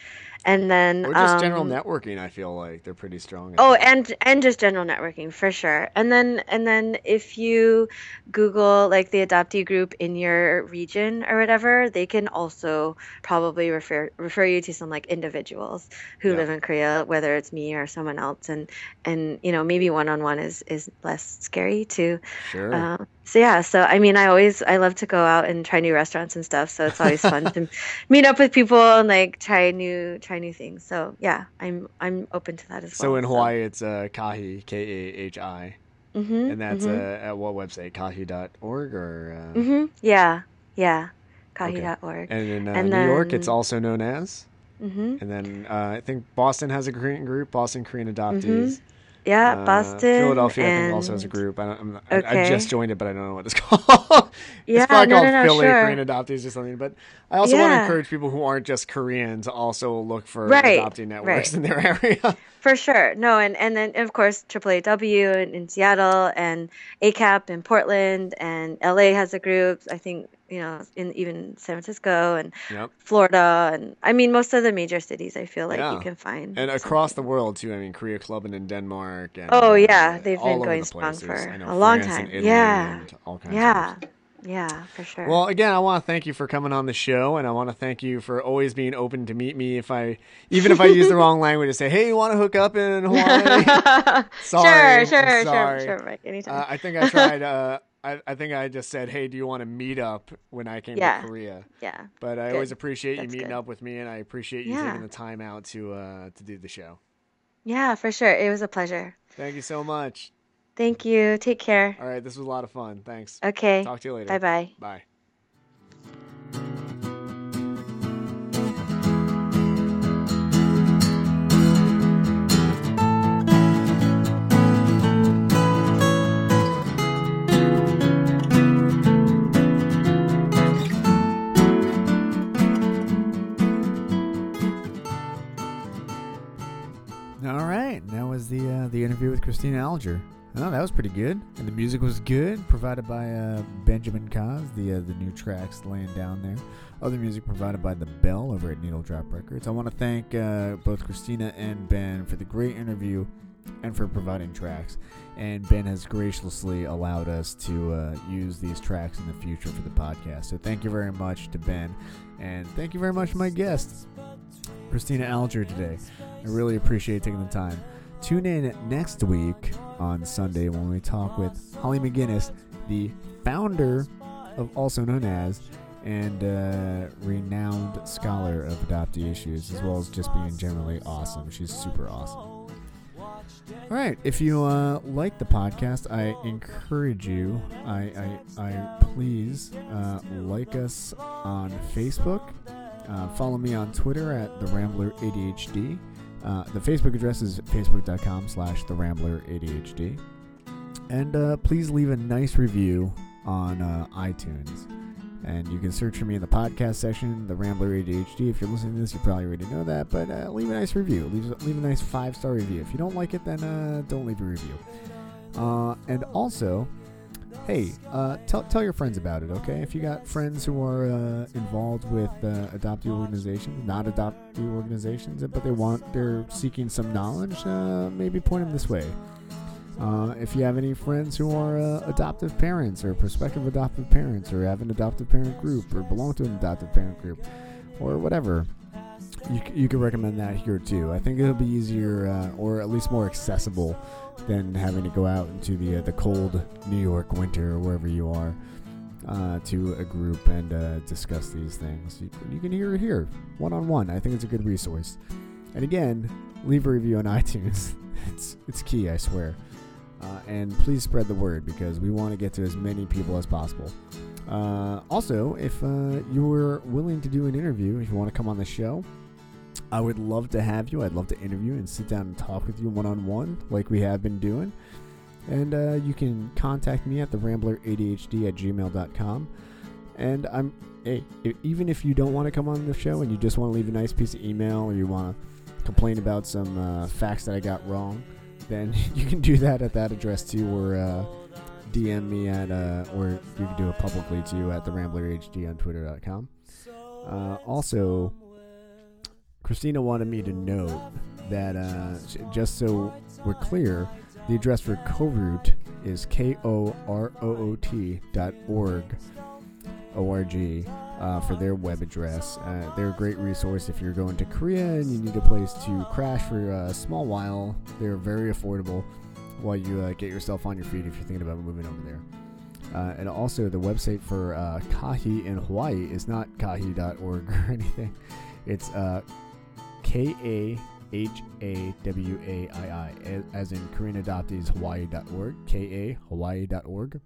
[SPEAKER 2] and then
[SPEAKER 3] Or just general
[SPEAKER 2] um,
[SPEAKER 3] networking. I feel like they're pretty strong.
[SPEAKER 2] Oh,
[SPEAKER 3] that.
[SPEAKER 2] and and just general networking for sure. And then and then if you Google like the adoptee group in your region or whatever, they can also probably refer refer you to some like individuals who
[SPEAKER 3] Yeah.
[SPEAKER 2] live in Korea, whether it's me or someone else. And and you know maybe one on one is is less scary too.
[SPEAKER 3] sure.
[SPEAKER 2] Um, so yeah, so I mean, I always I love to go out and try new restaurants and stuff. So it's always fun to meet up with people and like try new try new things. So yeah, I'm I'm open to that as well.
[SPEAKER 3] so in Hawaii, it's uh, Kahi, K A H I,
[SPEAKER 2] hmm
[SPEAKER 3] and that's uh, at what website? Kahi.org or. Uh,
[SPEAKER 2] hmm Yeah, yeah.
[SPEAKER 3] Okay.
[SPEAKER 2] Kahi.org.
[SPEAKER 3] And in uh,
[SPEAKER 2] And
[SPEAKER 3] New York, it's also known as.
[SPEAKER 2] hmm
[SPEAKER 3] And then uh, I think Boston has a Korean group, Boston Korean Adoptees.
[SPEAKER 2] Yeah,
[SPEAKER 3] Uh,
[SPEAKER 2] Boston.
[SPEAKER 3] Philadelphia, I think, also has a group. I, don't, I'm not, I, I just joined it, but I don't know what it's called.
[SPEAKER 2] Yeah,
[SPEAKER 3] it's probably
[SPEAKER 2] no,
[SPEAKER 3] called
[SPEAKER 2] no, no,
[SPEAKER 3] Philly
[SPEAKER 2] sure.
[SPEAKER 3] Korean Adoptees or something. But I also want to encourage people who aren't just Korean to also look for
[SPEAKER 2] Right,
[SPEAKER 3] adopting networks
[SPEAKER 2] right.
[SPEAKER 3] in their area.
[SPEAKER 2] For sure. No, and, and then of course AAAW in, in Seattle and ACAP in Portland and LA has a group. I think you know in even San Francisco and
[SPEAKER 3] yep.
[SPEAKER 2] Florida and I mean most of the major cities. I feel like
[SPEAKER 3] Yeah.
[SPEAKER 2] you can find
[SPEAKER 3] And across the world too. I mean, Korea Club and in Denmark. And,
[SPEAKER 2] Oh,
[SPEAKER 3] uh,
[SPEAKER 2] yeah, they've
[SPEAKER 3] all
[SPEAKER 2] been going strong for
[SPEAKER 3] know,
[SPEAKER 2] a long
[SPEAKER 3] France
[SPEAKER 2] time. Yeah.
[SPEAKER 3] and all kinds
[SPEAKER 2] Yeah, yeah, for sure.
[SPEAKER 3] Well, again, I want to thank you for coming on the show, and I want to thank you for always being open to meet me. If I, even if I use the wrong language, to say, "Hey, you want to hook up in Hawaii?" Sorry,
[SPEAKER 2] sure, sure,
[SPEAKER 3] I'm
[SPEAKER 2] sure, sure, Mike. Anytime.
[SPEAKER 3] Uh, I think I tried. Uh, I, I think I just said, "Hey, do you want to meet up?" When I came
[SPEAKER 2] Yeah.
[SPEAKER 3] to Korea.
[SPEAKER 2] yeah.
[SPEAKER 3] But I
[SPEAKER 2] Good.
[SPEAKER 3] always appreciate you meeting
[SPEAKER 2] good.
[SPEAKER 3] up with me, and I appreciate you
[SPEAKER 2] Yeah.
[SPEAKER 3] taking the time out to uh, to do the show.
[SPEAKER 2] Yeah, for sure. It was a pleasure.
[SPEAKER 3] Thank you so much.
[SPEAKER 2] Thank you. Take care.
[SPEAKER 3] All right, this was a lot of fun. Thanks.
[SPEAKER 2] Okay.
[SPEAKER 3] Talk to you later.
[SPEAKER 2] Bye bye
[SPEAKER 3] bye.
[SPEAKER 1] All right, that was the uh, the interview with Kristina Alger. Oh, that was pretty good, and the music was good, provided by uh, Benjamin Coz. The uh, the new tracks laying down there. Other music provided by the Bell over at Needle Drop Records. I want to thank uh, both Kristina and Ben for the great interview and for providing tracks. And Ben has graciously allowed us to uh, use these tracks in the future for the podcast. So thank you very much to Ben, and thank you very much to my guests, Kristina Alger today. I really appreciate taking the time. Tune in next week on Sunday when we talk with Hollee McGinnis, the founder of Also Known As, and uh, renowned scholar of adoptee issues, as well as just being generally awesome. She's super awesome. All right, if you uh, like the podcast, I encourage you. I I, I please uh, like us on Facebook. Uh, follow me on Twitter at the Rambler ADHD. Uh, the Facebook address is facebook.com slash the Rambler ADHD. And uh, please leave a nice review on uh, iTunes. And you can search for me in the podcast section, the Rambler ADHD. If you're listening to this, you probably already know that, but uh, leave a nice review. Leave, leave a nice five star review. If you don't like it, then uh, don't leave a review. And also, hey, uh, tell, tell your friends about it, okay? If you got friends who are uh, involved with uh, adoptee organizations, not adoptee organizations, but they want, they're seeking some knowledge, uh, maybe point them this way. Uh, if you have any friends who are uh, adoptive parents or prospective adoptive parents or have an adoptive parent group or belong to an adoptive parent group or whatever, you, you can recommend that here too. I think it'll be easier uh, or at least more accessible than having to go out into the uh, the cold New York winter or wherever you are uh, to a group and uh, discuss these things. You, can- you can hear it here one on one. I think it's a good resource. And again, leave a review on iTunes. it's it's key, I swear. Uh, and please spread the word because we want to get to as many people as possible. Uh, also, if you were willing to do an interview, if you want to come on the show, I would love to have you. I'd love to interview and sit down and talk with you one on one, like we have been doing. And uh, you can contact me at the rambleradhd at gmail.com. And I'm hey, even if you don't want to come on the show and you just want to leave a nice piece of email or you want to complain about some uh, facts that I got wrong, then you can do that at that address too, or uh, DM me at, uh, or you can do it publicly too at the RamblerADHD on Twitter.com. Uh, also, Kristina wanted me to note that uh, just so we're clear, the address for Koroot is k o r o o t dot org, o-r-g, uh, for their web address. Uh, they're a great resource if you're going to Korea and you need a place to crash for a small while. They're very affordable while you uh, get yourself on your feet if you're thinking about moving over there. Uh, and also, the website for uh, Kahi in Hawaii is not kahi.org or anything. It's uh, K A H A W A I I, as in Korean Adoptees Hawaii.org, K A Hawaii.org.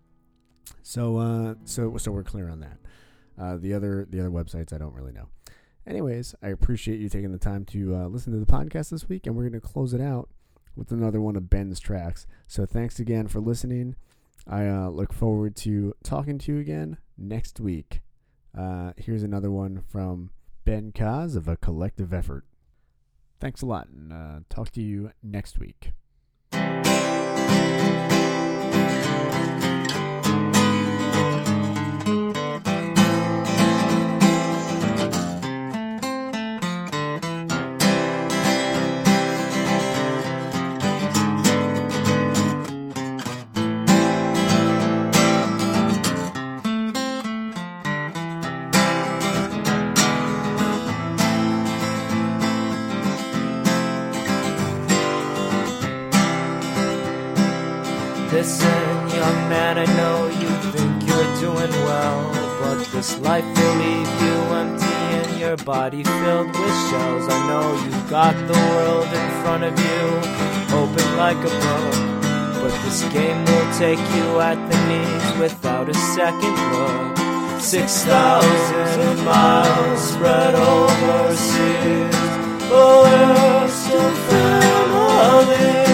[SPEAKER 1] So, uh, so, so we're clear on that. Uh, the other, the other websites, I don't really know. Anyways, I appreciate you taking the time to uh, listen to the podcast this week, and we're going to close it out with another one of Ben's tracks. So, thanks again for listening. I uh, look forward to talking to you again next week. Uh, here's another one from Ben Coz of A Collective Effort. Thanks a lot, and uh, talk to you next week.
[SPEAKER 4] Your body filled with shells. I know you've got the world in front of you, open like a book, but this game will take you at the knees without a second look. Six thousand miles spread overseas, but oh, we're still family.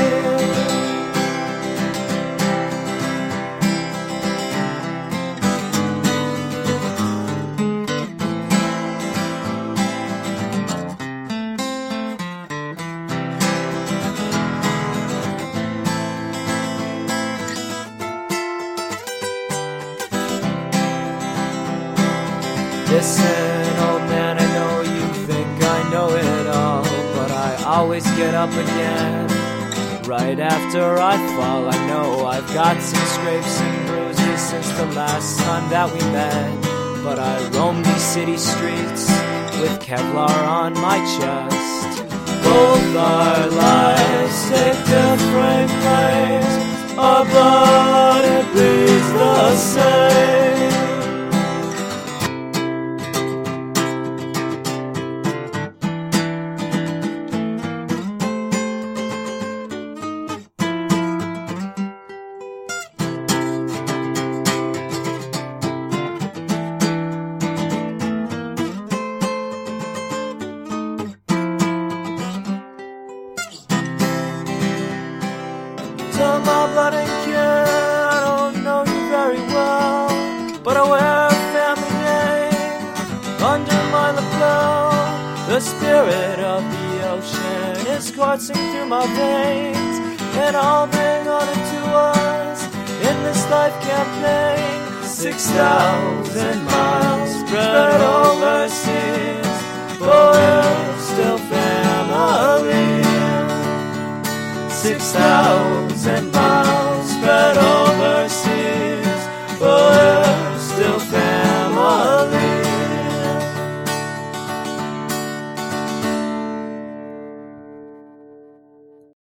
[SPEAKER 4] Up again. Right after I fall, I know I've got some scrapes and bruises since the last time that we met. But I roam these city streets with Kevlar on my chest. Both our lives take different ways. Our blood it bleeds the same.